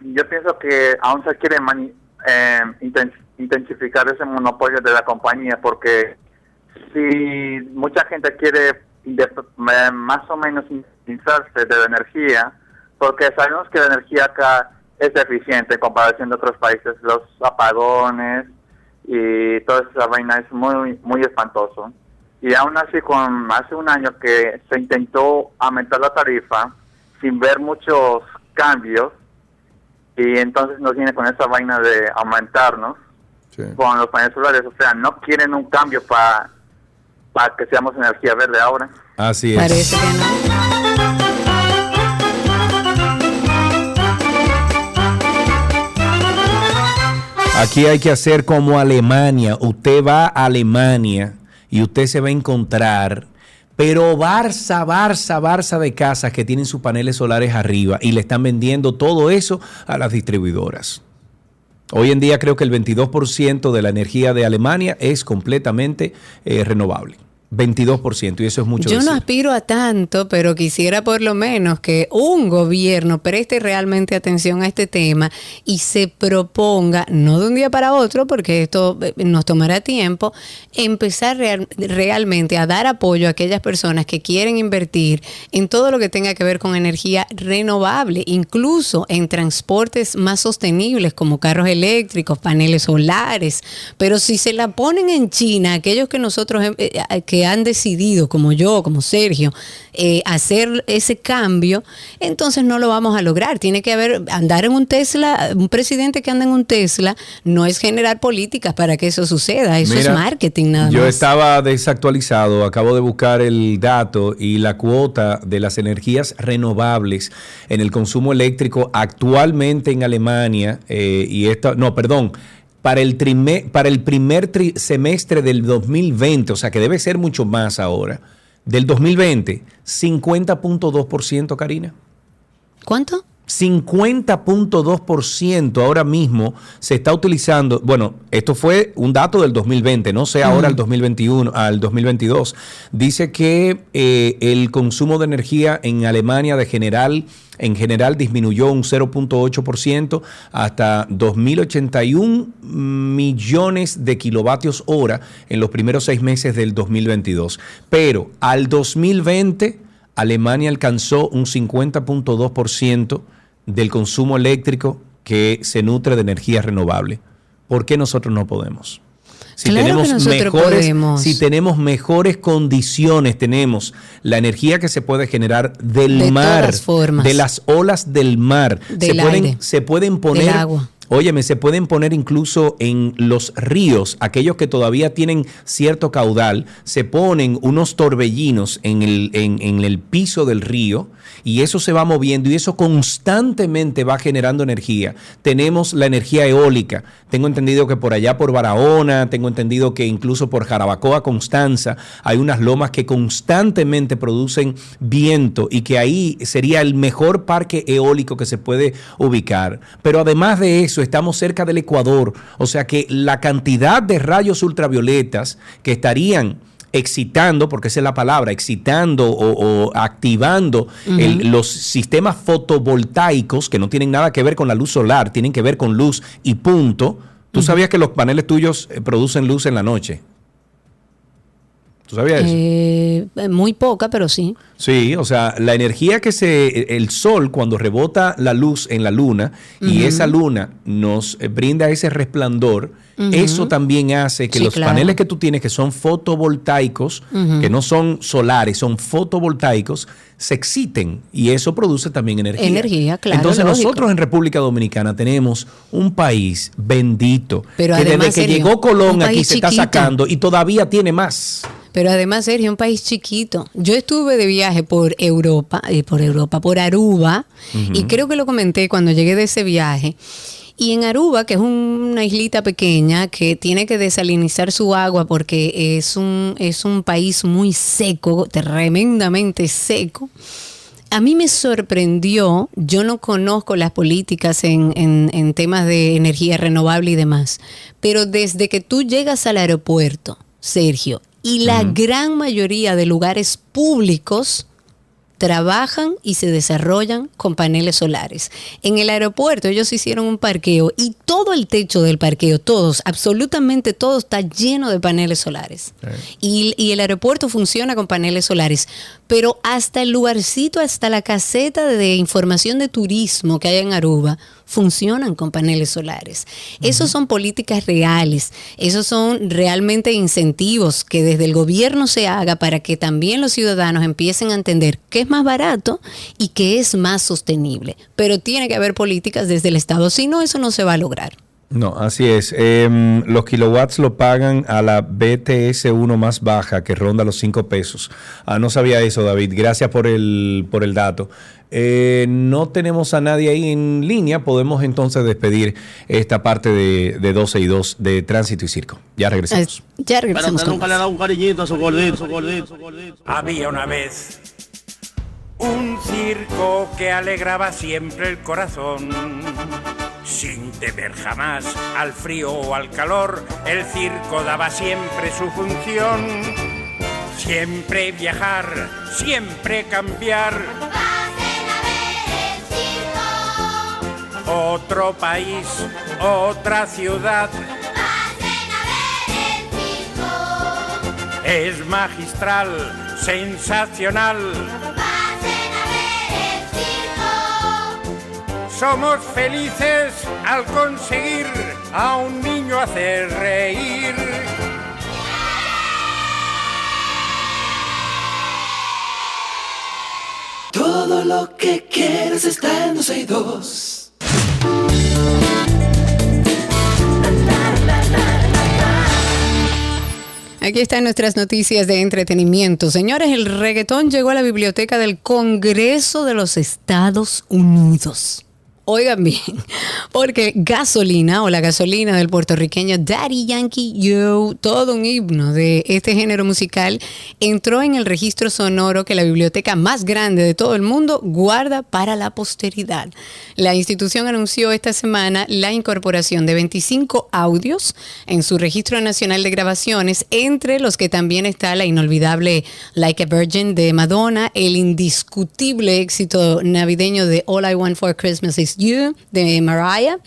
yo pienso que aún se quiere mani- eh, inten- intensificar ese monopolio de la compañía porque si mucha gente quiere de- eh, más o menos independizarse de la energía, porque sabemos que la energía acá es eficiente en comparación de otros países, los apagones y toda esa vaina es muy muy espantoso. Y aún así, con hace un año que se intentó aumentar la tarifa sin ver muchos cambios, y entonces nos viene con esa vaina de aumentarnos con los paneles solares. O sea, no quieren un cambio para para que seamos energía verde ahora. Así es. Parece que no. Aquí hay que hacer como Alemania. Usted va a Alemania y usted se va a encontrar, pero Barça, Barça, Barça de casas que tienen sus paneles solares arriba y le están vendiendo todo eso a las distribuidoras. Hoy en día creo que el 22% de la energía de Alemania es completamente eh, renovable. 22% y eso es mucho. Yo no aspiro a tanto, pero quisiera por lo menos que un gobierno preste realmente atención a este tema y se proponga, no de un día para otro, porque esto eh, nos tomará tiempo, empezar real- realmente a dar apoyo a aquellas personas que quieren invertir en todo lo que tenga que ver con energía renovable, incluso en transportes más sostenibles como carros eléctricos, paneles solares. Pero si se la ponen en China, aquellos que nosotros eh, eh, que que han decidido, como yo, como Sergio, eh, hacer ese cambio, entonces no lo vamos a lograr. Tiene que haber, andar en un Tesla, un presidente que anda en un Tesla, no es generar políticas para que eso suceda, eso Mira, es marketing nada Yo más. estaba desactualizado, acabo de buscar el dato y la cuota de las energías renovables en el consumo eléctrico actualmente en Alemania, eh, y esto, no, perdón, para el, trime- para el primer tri- semestre del 2020, o sea que debe ser mucho más ahora, del 2020, 50.2%, Karina. ¿Cuánto? 50.2% ahora mismo se está utilizando, bueno, esto fue un dato del 2020, no sé ahora el 2021, al 2022. Dice que eh, el consumo de energía en Alemania de general, en general disminuyó un 0.8% hasta 2.081 millones de kilovatios hora en los primeros seis meses del 2022. Pero al 2020 Alemania alcanzó un 50.2% del consumo eléctrico que se nutre de energía renovable. ¿Por qué nosotros no podemos? Si Claro tenemos mejores, podemos. si tenemos mejores condiciones, tenemos la energía que se puede generar del De mar, todas formas. de las olas del mar, se pueden, se pueden del poner agua. Óyeme, se pueden poner incluso en los ríos, aquellos que todavía tienen cierto caudal, se ponen unos torbellinos en el, en, en el piso del río y eso se va moviendo y eso constantemente va generando energía. Tenemos la energía eólica. Tengo entendido que por allá por Barahona, tengo entendido que incluso por Jarabacoa, Constanza, hay unas lomas que constantemente producen viento y que ahí sería el mejor parque eólico que se puede ubicar. Pero además de eso, estamos cerca del Ecuador, o sea que la cantidad de rayos ultravioletas que estarían excitando, porque esa es la palabra, excitando o, o activando el- los sistemas fotovoltaicos que no tienen nada que ver con la luz solar, tienen que ver con luz y punto. ¿Tú sabías que los paneles tuyos eh, producen luz en la noche? ¿Tú sabías eso? Eh, muy poca, pero sí. Sí, o sea, la energía que se, el sol cuando rebota la luz en la luna y esa luna nos eh, brinda ese resplandor, eso también hace que Sí, los claro. paneles que tú tienes, que son fotovoltaicos, que no son solares, son fotovoltaicos, se exciten y eso produce también energía. Energía, claro, Entonces lógico. nosotros en República Dominicana tenemos un país bendito Pero que desde además, que Sergio, llegó Colón aquí se está sacando y todavía tiene más. Pero además, Sergio, un país chiquito. Yo estuve de viaje por Europa, y por Europa, por Aruba, y creo que lo comenté cuando llegué de ese viaje. Y en Aruba, que es un- una islita pequeña que tiene que desalinizar su agua porque es un, es un país muy seco, tremendamente seco. A mí me sorprendió, yo no conozco las políticas en, en- en temas de energía renovable y demás, pero desde que tú llegas al aeropuerto, Sergio, y la gran mayoría de lugares públicos trabajan y se desarrollan con paneles solares. En el aeropuerto ellos hicieron un parqueo y todo el techo del parqueo, todos, absolutamente todo está lleno de paneles solares. Y, y el aeropuerto funciona con paneles solares. Pero hasta el lugarcito, hasta la caseta de información de turismo que hay en Aruba, funcionan con paneles solares. Esos son políticas reales, esos son realmente incentivos que desde el gobierno se haga para que también los ciudadanos empiecen a entender que es más barato y que es más sostenible. Pero tiene que haber políticas desde el Estado, si no, eso no se va a lograr. No, así es. Em, los kilowatts lo pagan a la BTS1 más baja, que ronda los 5 pesos. Ah, no sabía eso, David. Gracias por el, por el dato. Eh, no tenemos a nadie ahí en línea. Podemos entonces despedir esta parte de, de 12 y 2 de Tránsito y Circo. Ya regresamos. Ya regresamos Pero nunca le ha dado un cariñito a su gordito, su gordito, su gordito. Había una vez un circo que alegraba siempre el corazón. Sin temer jamás al frío o al calor, el circo daba siempre su función. Siempre viajar, siempre cambiar. Otro país, otra ciudad. Es magistral, sensacional. Somos felices al conseguir a un niño hacer reír. Todo lo que quieras está en dos y dos. Aquí están nuestras noticias de entretenimiento. Señores, el reggaetón llegó a la biblioteca del Congreso de los Estados Unidos. Oigan bien, porque gasolina o la gasolina del puertorriqueño Daddy Yankee Yo, todo un himno de este género musical, entró en el registro sonoro que la biblioteca más grande de todo el mundo guarda para la posteridad. La institución anunció esta semana la incorporación de 25 audios en su registro nacional de grabaciones, entre los que también está la inolvidable Like a Virgin de Madonna, el indiscutible éxito navideño de All I Want for Christmas is You de Mariah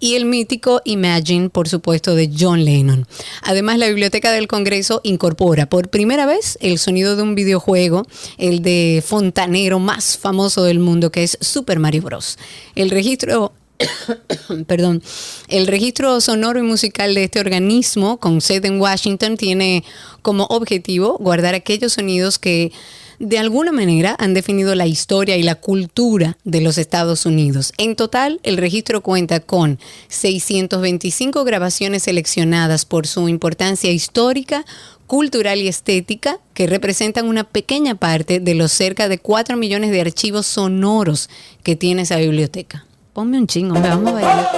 y el mítico Imagine, por supuesto, de John Lennon. Además, la Biblioteca del Congreso incorpora por primera vez el sonido de un videojuego, el de fontanero más famoso del mundo, que es Super Mario Bros. El registro (coughs) perdón, el registro sonoro y musical de este organismo, con sede en Washington, tiene como objetivo guardar aquellos sonidos que de alguna manera han definido la historia y la cultura de los Estados Unidos. En total, el registro cuenta con 625 grabaciones seleccionadas por su importancia histórica, cultural y estética, que representan una pequeña parte de los cerca de 4 millones de archivos sonoros que tiene esa biblioteca. Ponme un chingo, hombre, vamos a bailar.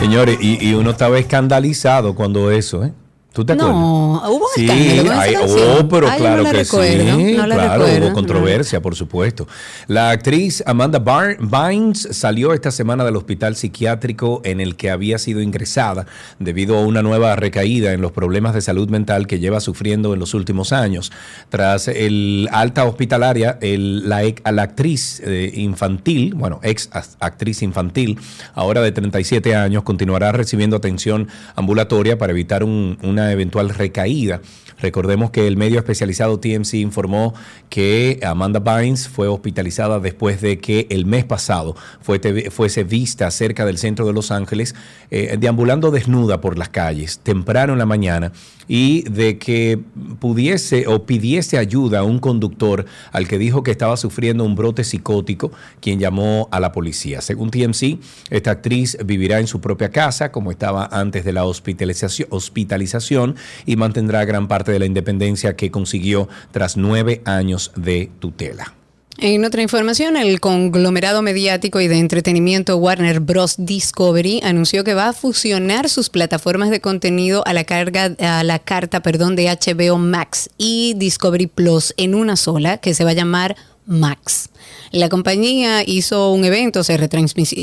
Señores, y, y uno estaba escandalizado cuando eso, ¿eh? ¿Tú te acuerdas? No, hubo Sí, escándalo con esa hay- canción. oh, pero Ay, claro no que recuerdo, sí, no claro, recuerdo, hubo controversia, por supuesto. La actriz Amanda Bar- Bynes salió esta semana del hospital psiquiátrico en el que había sido ingresada debido a una nueva recaída en los problemas de salud mental que lleva sufriendo en los últimos años. Tras el alta hospitalaria, el- la, la actriz eh, infantil, bueno, ex actriz infantil, ahora de 37 años, continuará recibiendo atención ambulatoria para evitar un- una eventual recaída. Recordemos que el medio especializado TMC informó que Amanda Bynes fue hospitalizada después de que el mes pasado fuese vista cerca del centro de Los Ángeles eh, deambulando desnuda por las calles temprano en la mañana y de que pudiese o pidiese ayuda a un conductor al que dijo que estaba sufriendo un brote psicótico, quien llamó a la policía. Según TMC, esta actriz vivirá en su propia casa como estaba antes de la hospitalización, hospitalización y mantendrá gran parte de la independencia que consiguió tras nueve años de tutela. En otra información, el conglomerado mediático y de entretenimiento Warner Bros. Discovery anunció que va a fusionar sus plataformas de contenido a la, carga, a la carta perdón, de HBO Max y Discovery Plus en una sola, que se va a llamar Max. La compañía hizo un evento, se,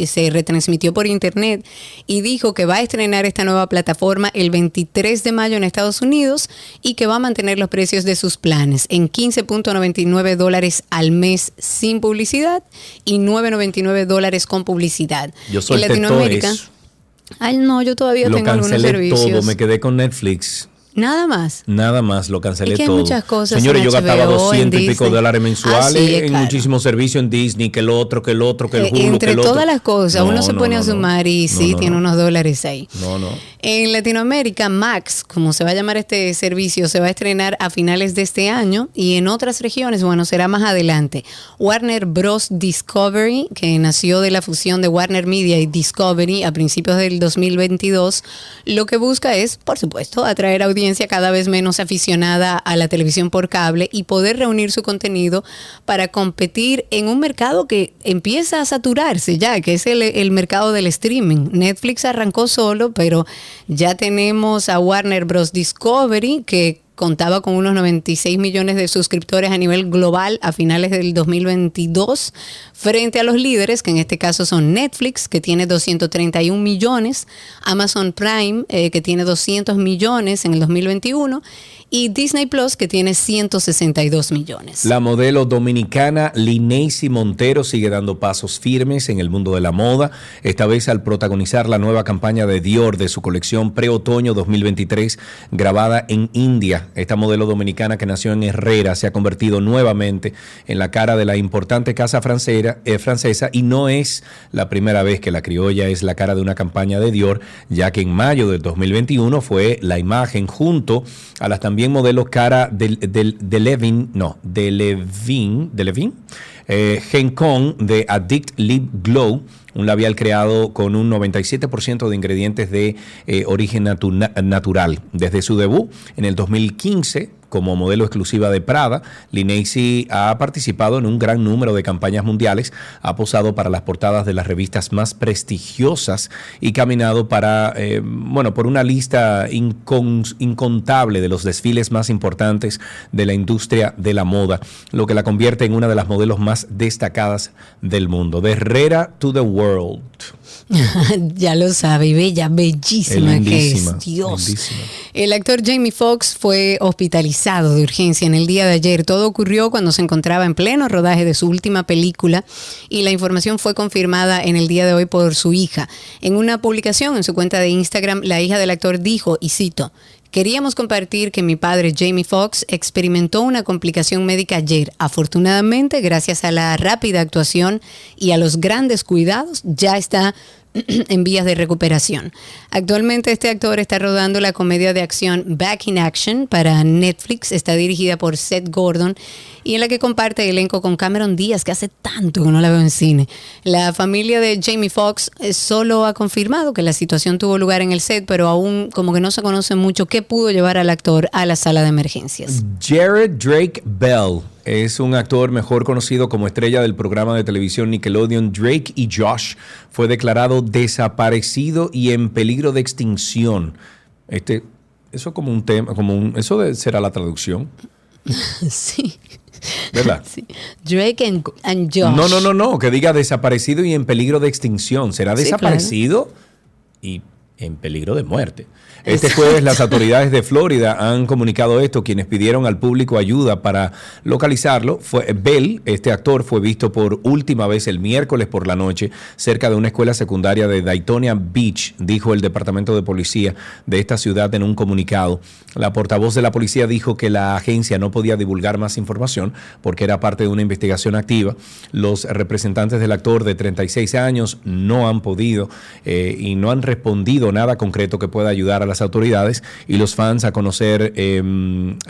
se retransmitió por internet y dijo que va a estrenar esta nueva plataforma el 23 de mayo en Estados Unidos y que va a mantener los precios de sus planes en 15.99 dólares al mes sin publicidad y 9.99 dólares con publicidad. Yo en solté todo Latinoamérica. eso. Ay, no, yo todavía Lo tengo algunos servicios. todo, me quedé con Netflix. Nada más. Nada más, lo cancelé Es que hay todo. muchas cosas Señores, yo gastaba HBO, 200 en y pico dólares Ah, mensuales sí, en claro. muchísimos servicios en Disney, que el otro, que el otro, que el Eh, Hulu, que Entre otro. todas las cosas, No, uno se no, pone no, a sumar y sí, tiene no. unos dólares ahí. No, no. En Latinoamérica, Max, como se va a llamar este servicio, se va a estrenar a finales de este año y en otras regiones, bueno, será más adelante. Warner Bros. Discovery, que nació de la fusión de Warner Media y Discovery a principios del 2022, lo que busca es, por supuesto, atraer audiencia cada vez menos aficionada a la televisión por cable y poder reunir su contenido para competir en un mercado que empieza a saturarse ya, que es el, mercado del streaming. Netflix arrancó solo, pero ya tenemos a Warner Bros. Discovery que contaba con unos 96 millones de suscriptores a nivel global a finales del 2022, frente a los líderes, que en este caso son Netflix, que tiene 231 millones, Amazon Prime, eh, que tiene 200 millones en el 2021, y Disney Plus, que tiene 162 millones. La modelo dominicana Lineisi Montero sigue dando pasos firmes en el mundo de la moda, esta vez al protagonizar la nueva campaña de Dior de su colección pre-otoño 2023, grabada en India esta modelo dominicana que nació en Herrera, se ha convertido nuevamente en la cara de la importante casa francera- eh, francesa y no es la primera vez que la criolla es la cara de una campaña de Dior, ya que en mayo del 2021 fue la imagen junto a las también modelos cara del- de Levin, no, de Levin, de Levin, eh, Gencon de Addict Lip Glow, un labial creado con un 97% de ingredientes de eh, origen natu- na- natural. Desde su debut en el 2015 como modelo exclusiva de Prada, Linnaeus ha participado en un gran número de campañas mundiales, ha posado para las portadas de las revistas más prestigiosas y caminado para, eh, bueno, por una lista incon- incontable de los desfiles más importantes de la industria de la moda, lo que la convierte en una de las modelos más destacadas del mundo. De Herrera to the world. (laughs) ya lo sabe, bella, bellísima que es. Dios. lindísima. El actor Jamie Foxx fue hospitalizado de urgencia en el día de ayer. Todo ocurrió cuando se encontraba en pleno rodaje de su última película y la información fue confirmada en el día de hoy por su hija. En una publicación en su cuenta de Instagram, la hija del actor dijo, y cito, Queríamos compartir que mi padre Jamie Foxx experimentó una complicación médica ayer. Afortunadamente, gracias a la rápida actuación y a los grandes cuidados, ya está (clears throat) en vías de recuperación. Actualmente este actor está rodando la comedia de acción Back in Action para Netflix. Está dirigida por Seth Gordon y en la que comparte elenco con Cameron Díaz, que hace tanto que no la veo en cine. La familia de Jamie Foxx eh, solo ha confirmado que la situación tuvo lugar en el set, pero aún como que no se conoce mucho qué pudo llevar al actor a la sala de emergencias. Jared Drake Bell es un actor mejor conocido como estrella del programa de televisión Nickelodeon Drake y Josh. Fue declarado desaparecido y en peligro de extinción. Este, eso como un tema, como un, eso de- será la traducción, (laughs) sí. ¿verdad? (laughs) Drake and, and Josh. No, no, no, no, que diga desaparecido y en peligro de extinción. Será Sí, desaparecido y en peligro de muerte. Este jueves las autoridades de Florida han comunicado esto, quienes pidieron al público ayuda para localizarlo. Fue, Bell, este actor, fue visto por última vez el miércoles por la noche cerca de una escuela secundaria de Daytona Beach, dijo el Departamento de Policía de esta ciudad en un comunicado. La portavoz de la policía dijo que la agencia no podía divulgar más información porque era parte de una investigación activa. Los representantes del actor de 36 años no han podido eh, y no han respondido nada concreto que pueda ayudar a las autoridades y los fans a conocer eh,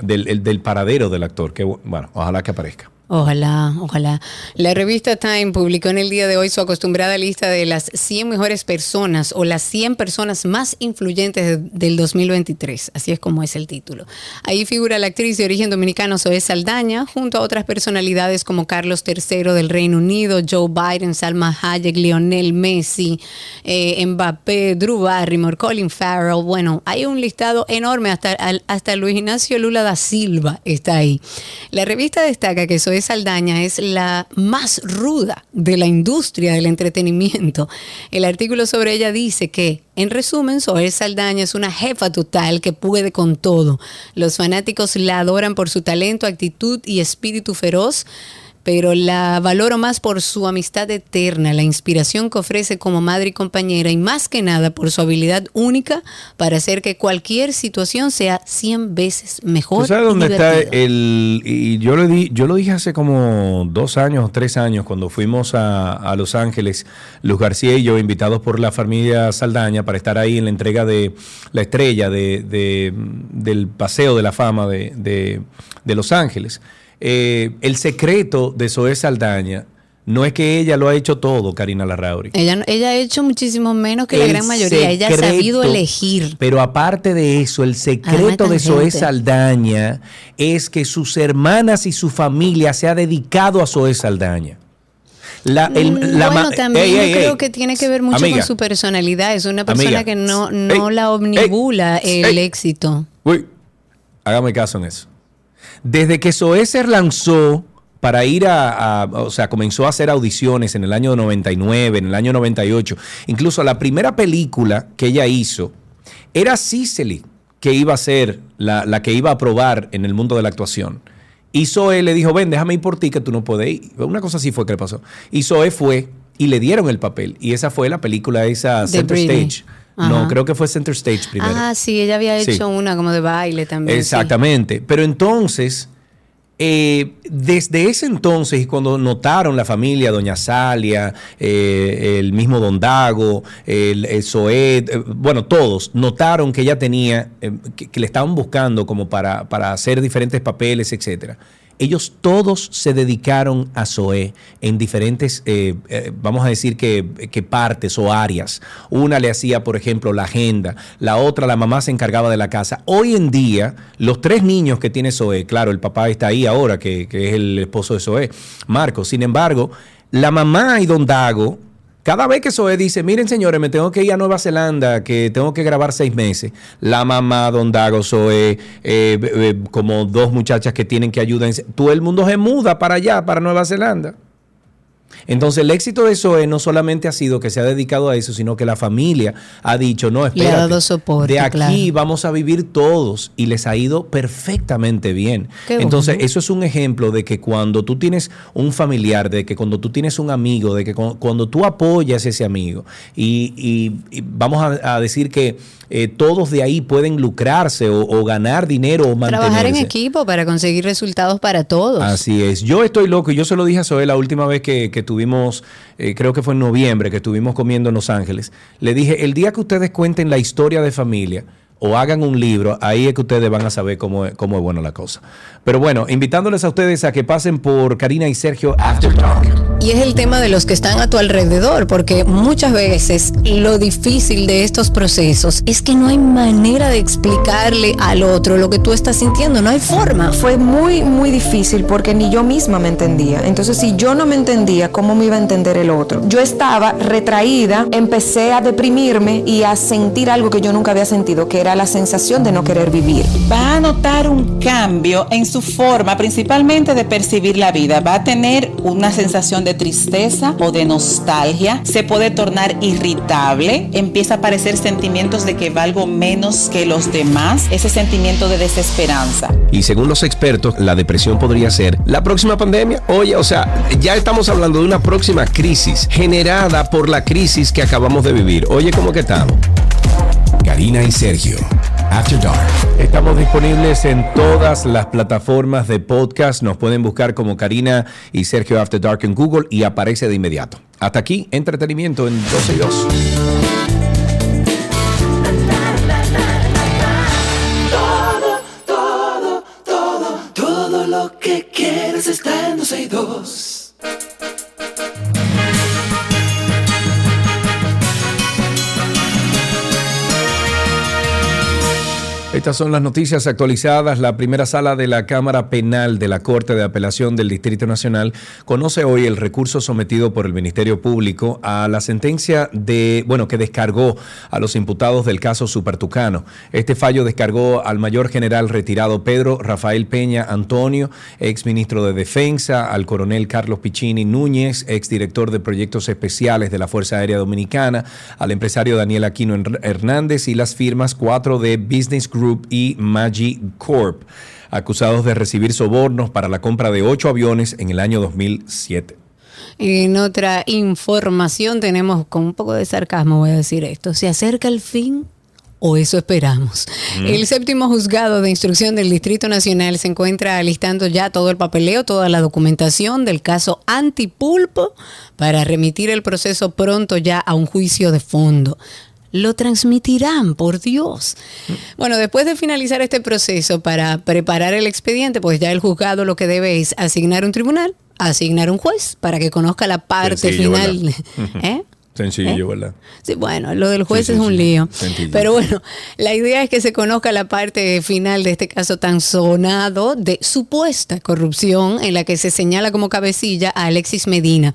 del, el- del paradero del actor. Que bueno, ojalá que aparezca. Ojalá, ojalá. La revista Time publicó en el día de hoy su acostumbrada lista de las 100 mejores personas o las 100 personas más influyentes de- del 2023. Así es como es el título. Ahí figura la actriz de origen dominicano Zoe Saldaña, junto a otras personalidades como Carlos III del Reino Unido, Joe Biden, Salma Hayek, Lionel Messi, eh, Mbappé, Drew Barrymore, Colin Farrell. Bueno, hay un listado enorme, hasta, hasta Luis Ignacio Lula da Silva está ahí. La revista destaca que Zoe Saldaña es la más ruda de la industria del entretenimiento. El artículo sobre ella dice que, en resumen, Zoe Saldaña es una jefa total que puede con todo. Los fanáticos la adoran por su talento, actitud y espíritu feroz pero la valoro más por su amistad eterna, la inspiración que ofrece como madre y compañera y más que nada por su habilidad única para hacer que cualquier situación sea 100 veces mejor. ¿Tú sabes y dónde está el.? Y yo lo, di, yo lo dije hace como dos años o tres años, cuando fuimos a, a Los Ángeles, Luz García y yo, invitados por la familia Saldaña, para estar ahí en la entrega de la estrella de, de- del Paseo de la Fama de Los Ángeles. Eh, el secreto de Zoe Saldaña no es que ella lo ha hecho todo, Karina Larrauri. Ella, ella ha hecho muchísimo menos que la gran mayoría. Ella ha sabido elegir. Pero aparte de eso, el Además, secreto de tangente. Saldaña es que sus hermanas y su familia se ha dedicado a Zoe Saldaña. La, el- Mm, la bueno, también Ey, yo ey, creo ey. que tiene que ver mucho Amiga. con su personalidad. Es una persona Amiga. que no, no la omnibula el éxito. Uy, hágame caso en eso. Desde que Zoe se lanzó para ir a, a- o sea, comenzó a hacer audiciones en el año 99, en el año 98, incluso la primera película que ella hizo era Cicely, que iba a ser la, la que iba a probar en el mundo de la actuación. Y Zoe le dijo, ven, déjame ir por ti, que tú no puedes ir. Una cosa así fue que le pasó. Y Zoe fue y le dieron el papel. Y esa fue la película, esa Center Britney. No, creo que fue Center Stage primero. Ah, sí, ella había Sí. hecho una como de baile también. sí. Exactamente. Pero entonces, eh, desde ese entonces, y cuando notaron la familia, Doña Salia, eh, el mismo Don Dago, el, el Zoet, eh, bueno, todos notaron que ella tenía, eh, que, que le estaban buscando como para, para hacer diferentes papeles, etcétera. Ellos todos se dedicaron a Zoé en diferentes, eh, eh, vamos a decir que, partes o áreas. Una le hacía, por ejemplo, la agenda, la otra, la mamá se encargaba de la casa. Hoy en día, los tres niños que tiene Zoé, claro, el papá está ahí ahora, que, es el esposo de Zoé, Marcos. Sin embargo, la mamá y Don Dago, cada vez que Zoé dice, miren señores, me tengo que ir a Nueva Zelanda, que tengo que grabar seis meses, la mamá, Don Dago, Zoé, eh, eh, como dos muchachas que tienen que ayudar, todo el mundo se muda para allá, para Nueva Zelanda. Entonces el éxito de Zoé no solamente ha sido que se ha dedicado a eso, sino que la familia ha dicho, no, Le ha espérate, dado soporte, de aquí claro. vamos a vivir todos y les ha ido perfectamente bien. Qué Entonces bueno. eso es un ejemplo de que cuando tú tienes un familiar, de que cuando tú tienes un amigo, de que cu- cuando tú apoyas a ese amigo y, y- y vamos a, a decir que eh, todos de ahí pueden lucrarse o, o ganar dinero o mantenerse. Trabajar en equipo para conseguir resultados para todos. Así es. Yo estoy loco y yo se lo dije a Zoe la última vez que, que tuvimos, eh, creo que fue en noviembre, que estuvimos comiendo en Los Ángeles. Le dije, el día que ustedes cuenten la historia de familia o hagan un libro, ahí es que ustedes van a saber cómo es, cómo es buena la cosa. Pero bueno, invitándoles a ustedes a que pasen por Karina y Sergio After Dark. Y es el tema de los que están a tu alrededor, porque muchas veces lo difícil de estos procesos es que no hay manera de explicarle al otro lo que tú estás sintiendo, no hay forma. Fue muy, muy difícil porque ni yo misma me entendía. Entonces, si yo no me entendía, ¿cómo me iba a entender el otro? Yo estaba retraída, empecé a deprimirme y a sentir algo que yo nunca había sentido, que era la sensación de no querer vivir. va a notar un cambio en su forma, principalmente de percibir la vida. Va a tener una sensación de tristeza o de nostalgia. Se puede tornar irritable. Empieza a aparecer sentimientos de que valgo menos que los demás. Ese sentimiento de desesperanza. Y según los expertos, la depresión podría ser la próxima pandemia. Oye, o sea, ya estamos hablando de una próxima crisis generada por la crisis que acabamos de vivir. Oye, ¿cómo que estamos? Karina y Sergio, After Dark. Estamos disponibles en todas las plataformas de podcast. Nos pueden buscar como Karina y Sergio After Dark en Google y aparece de inmediato. Hasta aquí, entretenimiento en 12 y 2. Todo, todo, todo, todo lo que quieres está en 12 y 2. Estas son las noticias actualizadas. La primera sala de la Cámara Penal de la Corte de Apelación del Distrito Nacional conoce hoy el recurso sometido por el Ministerio Público a la sentencia de, bueno, que descargó a los imputados del caso Supertucano. Este fallo descargó al mayor general retirado Pedro Rafael Peña Antonio, ex ministro de Defensa, al coronel Carlos Piccini Núñez, ex director de proyectos especiales de la Fuerza Aérea Dominicana, al empresario Daniel Aquino Her- Hernández y las firmas 4 de Business Group y Magi Corp, acusados de recibir sobornos para la compra de ocho aviones en el año 2007. En otra información tenemos, con un poco de sarcasmo voy a decir esto, ¿se acerca el fin? O eso esperamos. Mm. El séptimo juzgado de instrucción del Distrito Nacional se encuentra alistando ya todo el papeleo, toda la documentación del caso Antipulpo para remitir el proceso pronto ya a un juicio de fondo. Lo transmitirán, por Dios. Bueno, después de finalizar este proceso para preparar el expediente, pues ya el juzgado lo que debe es asignar un tribunal, asignar un juez para que conozca la parte Sencillo, final. (laughs) ¿Eh? Sencillo, ¿Eh? ¿verdad? Sí, bueno, lo del juez Sí, es un lío. Sencillo. Pero bueno, la idea es que se conozca la parte final de este caso tan sonado de supuesta corrupción en la que se señala como cabecilla a Alexis Medina.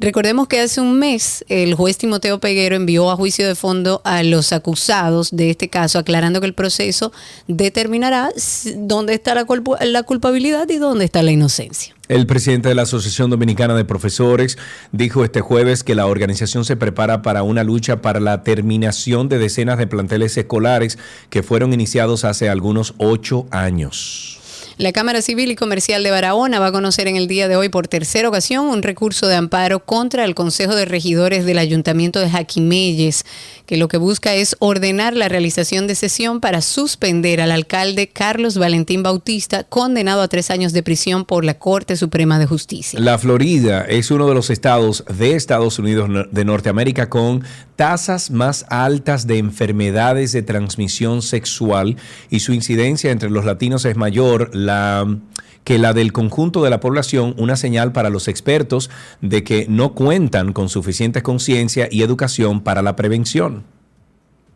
Recordemos que hace un mes el juez Timoteo Peguero envió a juicio de fondo a los acusados de este caso, aclarando que el proceso determinará dónde está la culpabilidad y dónde está la inocencia. El presidente de la Asociación Dominicana de Profesores dijo este jueves que la organización se prepara para una lucha para la terminación de decenas de planteles escolares que fueron iniciados hace algunos ocho años. La Cámara Civil y Comercial de Barahona va a conocer en el día de hoy por tercera ocasión un recurso de amparo contra el Consejo de Regidores del Ayuntamiento de Jaquimelles, que lo que busca es ordenar la realización de sesión para suspender al alcalde Carlos Valentín Bautista, condenado a tres años de prisión por la Corte Suprema de Justicia. La Florida es uno de los estados de Estados Unidos de Norteamérica con tasas más altas de enfermedades de transmisión sexual y su incidencia entre los latinos es mayor que la del conjunto de la población, una señal para los expertos de que no cuentan con suficiente conciencia y educación para la prevención.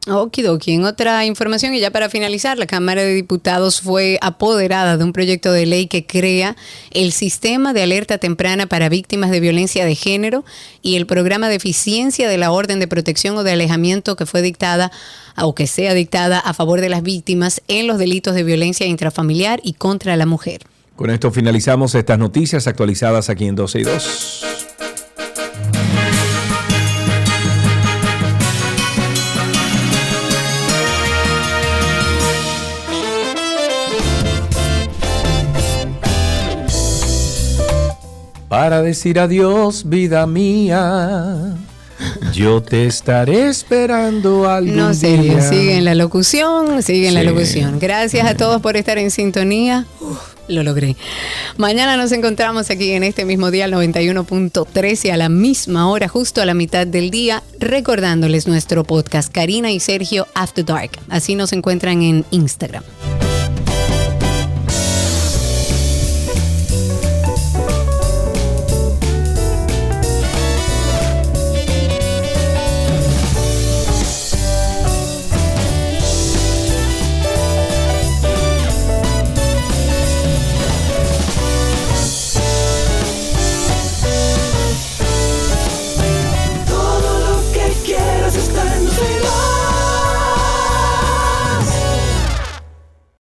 Okidoki. En otra información, y ya para finalizar, la Cámara de Diputados fue apoderada de un proyecto de ley que crea el sistema de alerta temprana para víctimas de violencia de género y el programa de eficiencia de la orden de protección o de alejamiento que fue dictada o que sea dictada a favor de las víctimas en los delitos de violencia intrafamiliar y contra la mujer. Con esto finalizamos estas noticias actualizadas aquí en 12 y 2. Para decir adiós, vida mía, yo te estaré esperando algún No serio, día. sigue en la locución, sigue en la locución. Gracias a todos por estar en sintonía. Uf, lo logré. Mañana nos encontramos aquí en este mismo día, al 91.13, a la misma hora, justo a la mitad del día, recordándoles nuestro podcast Karina y Sergio After Dark. Así nos encuentran en Instagram.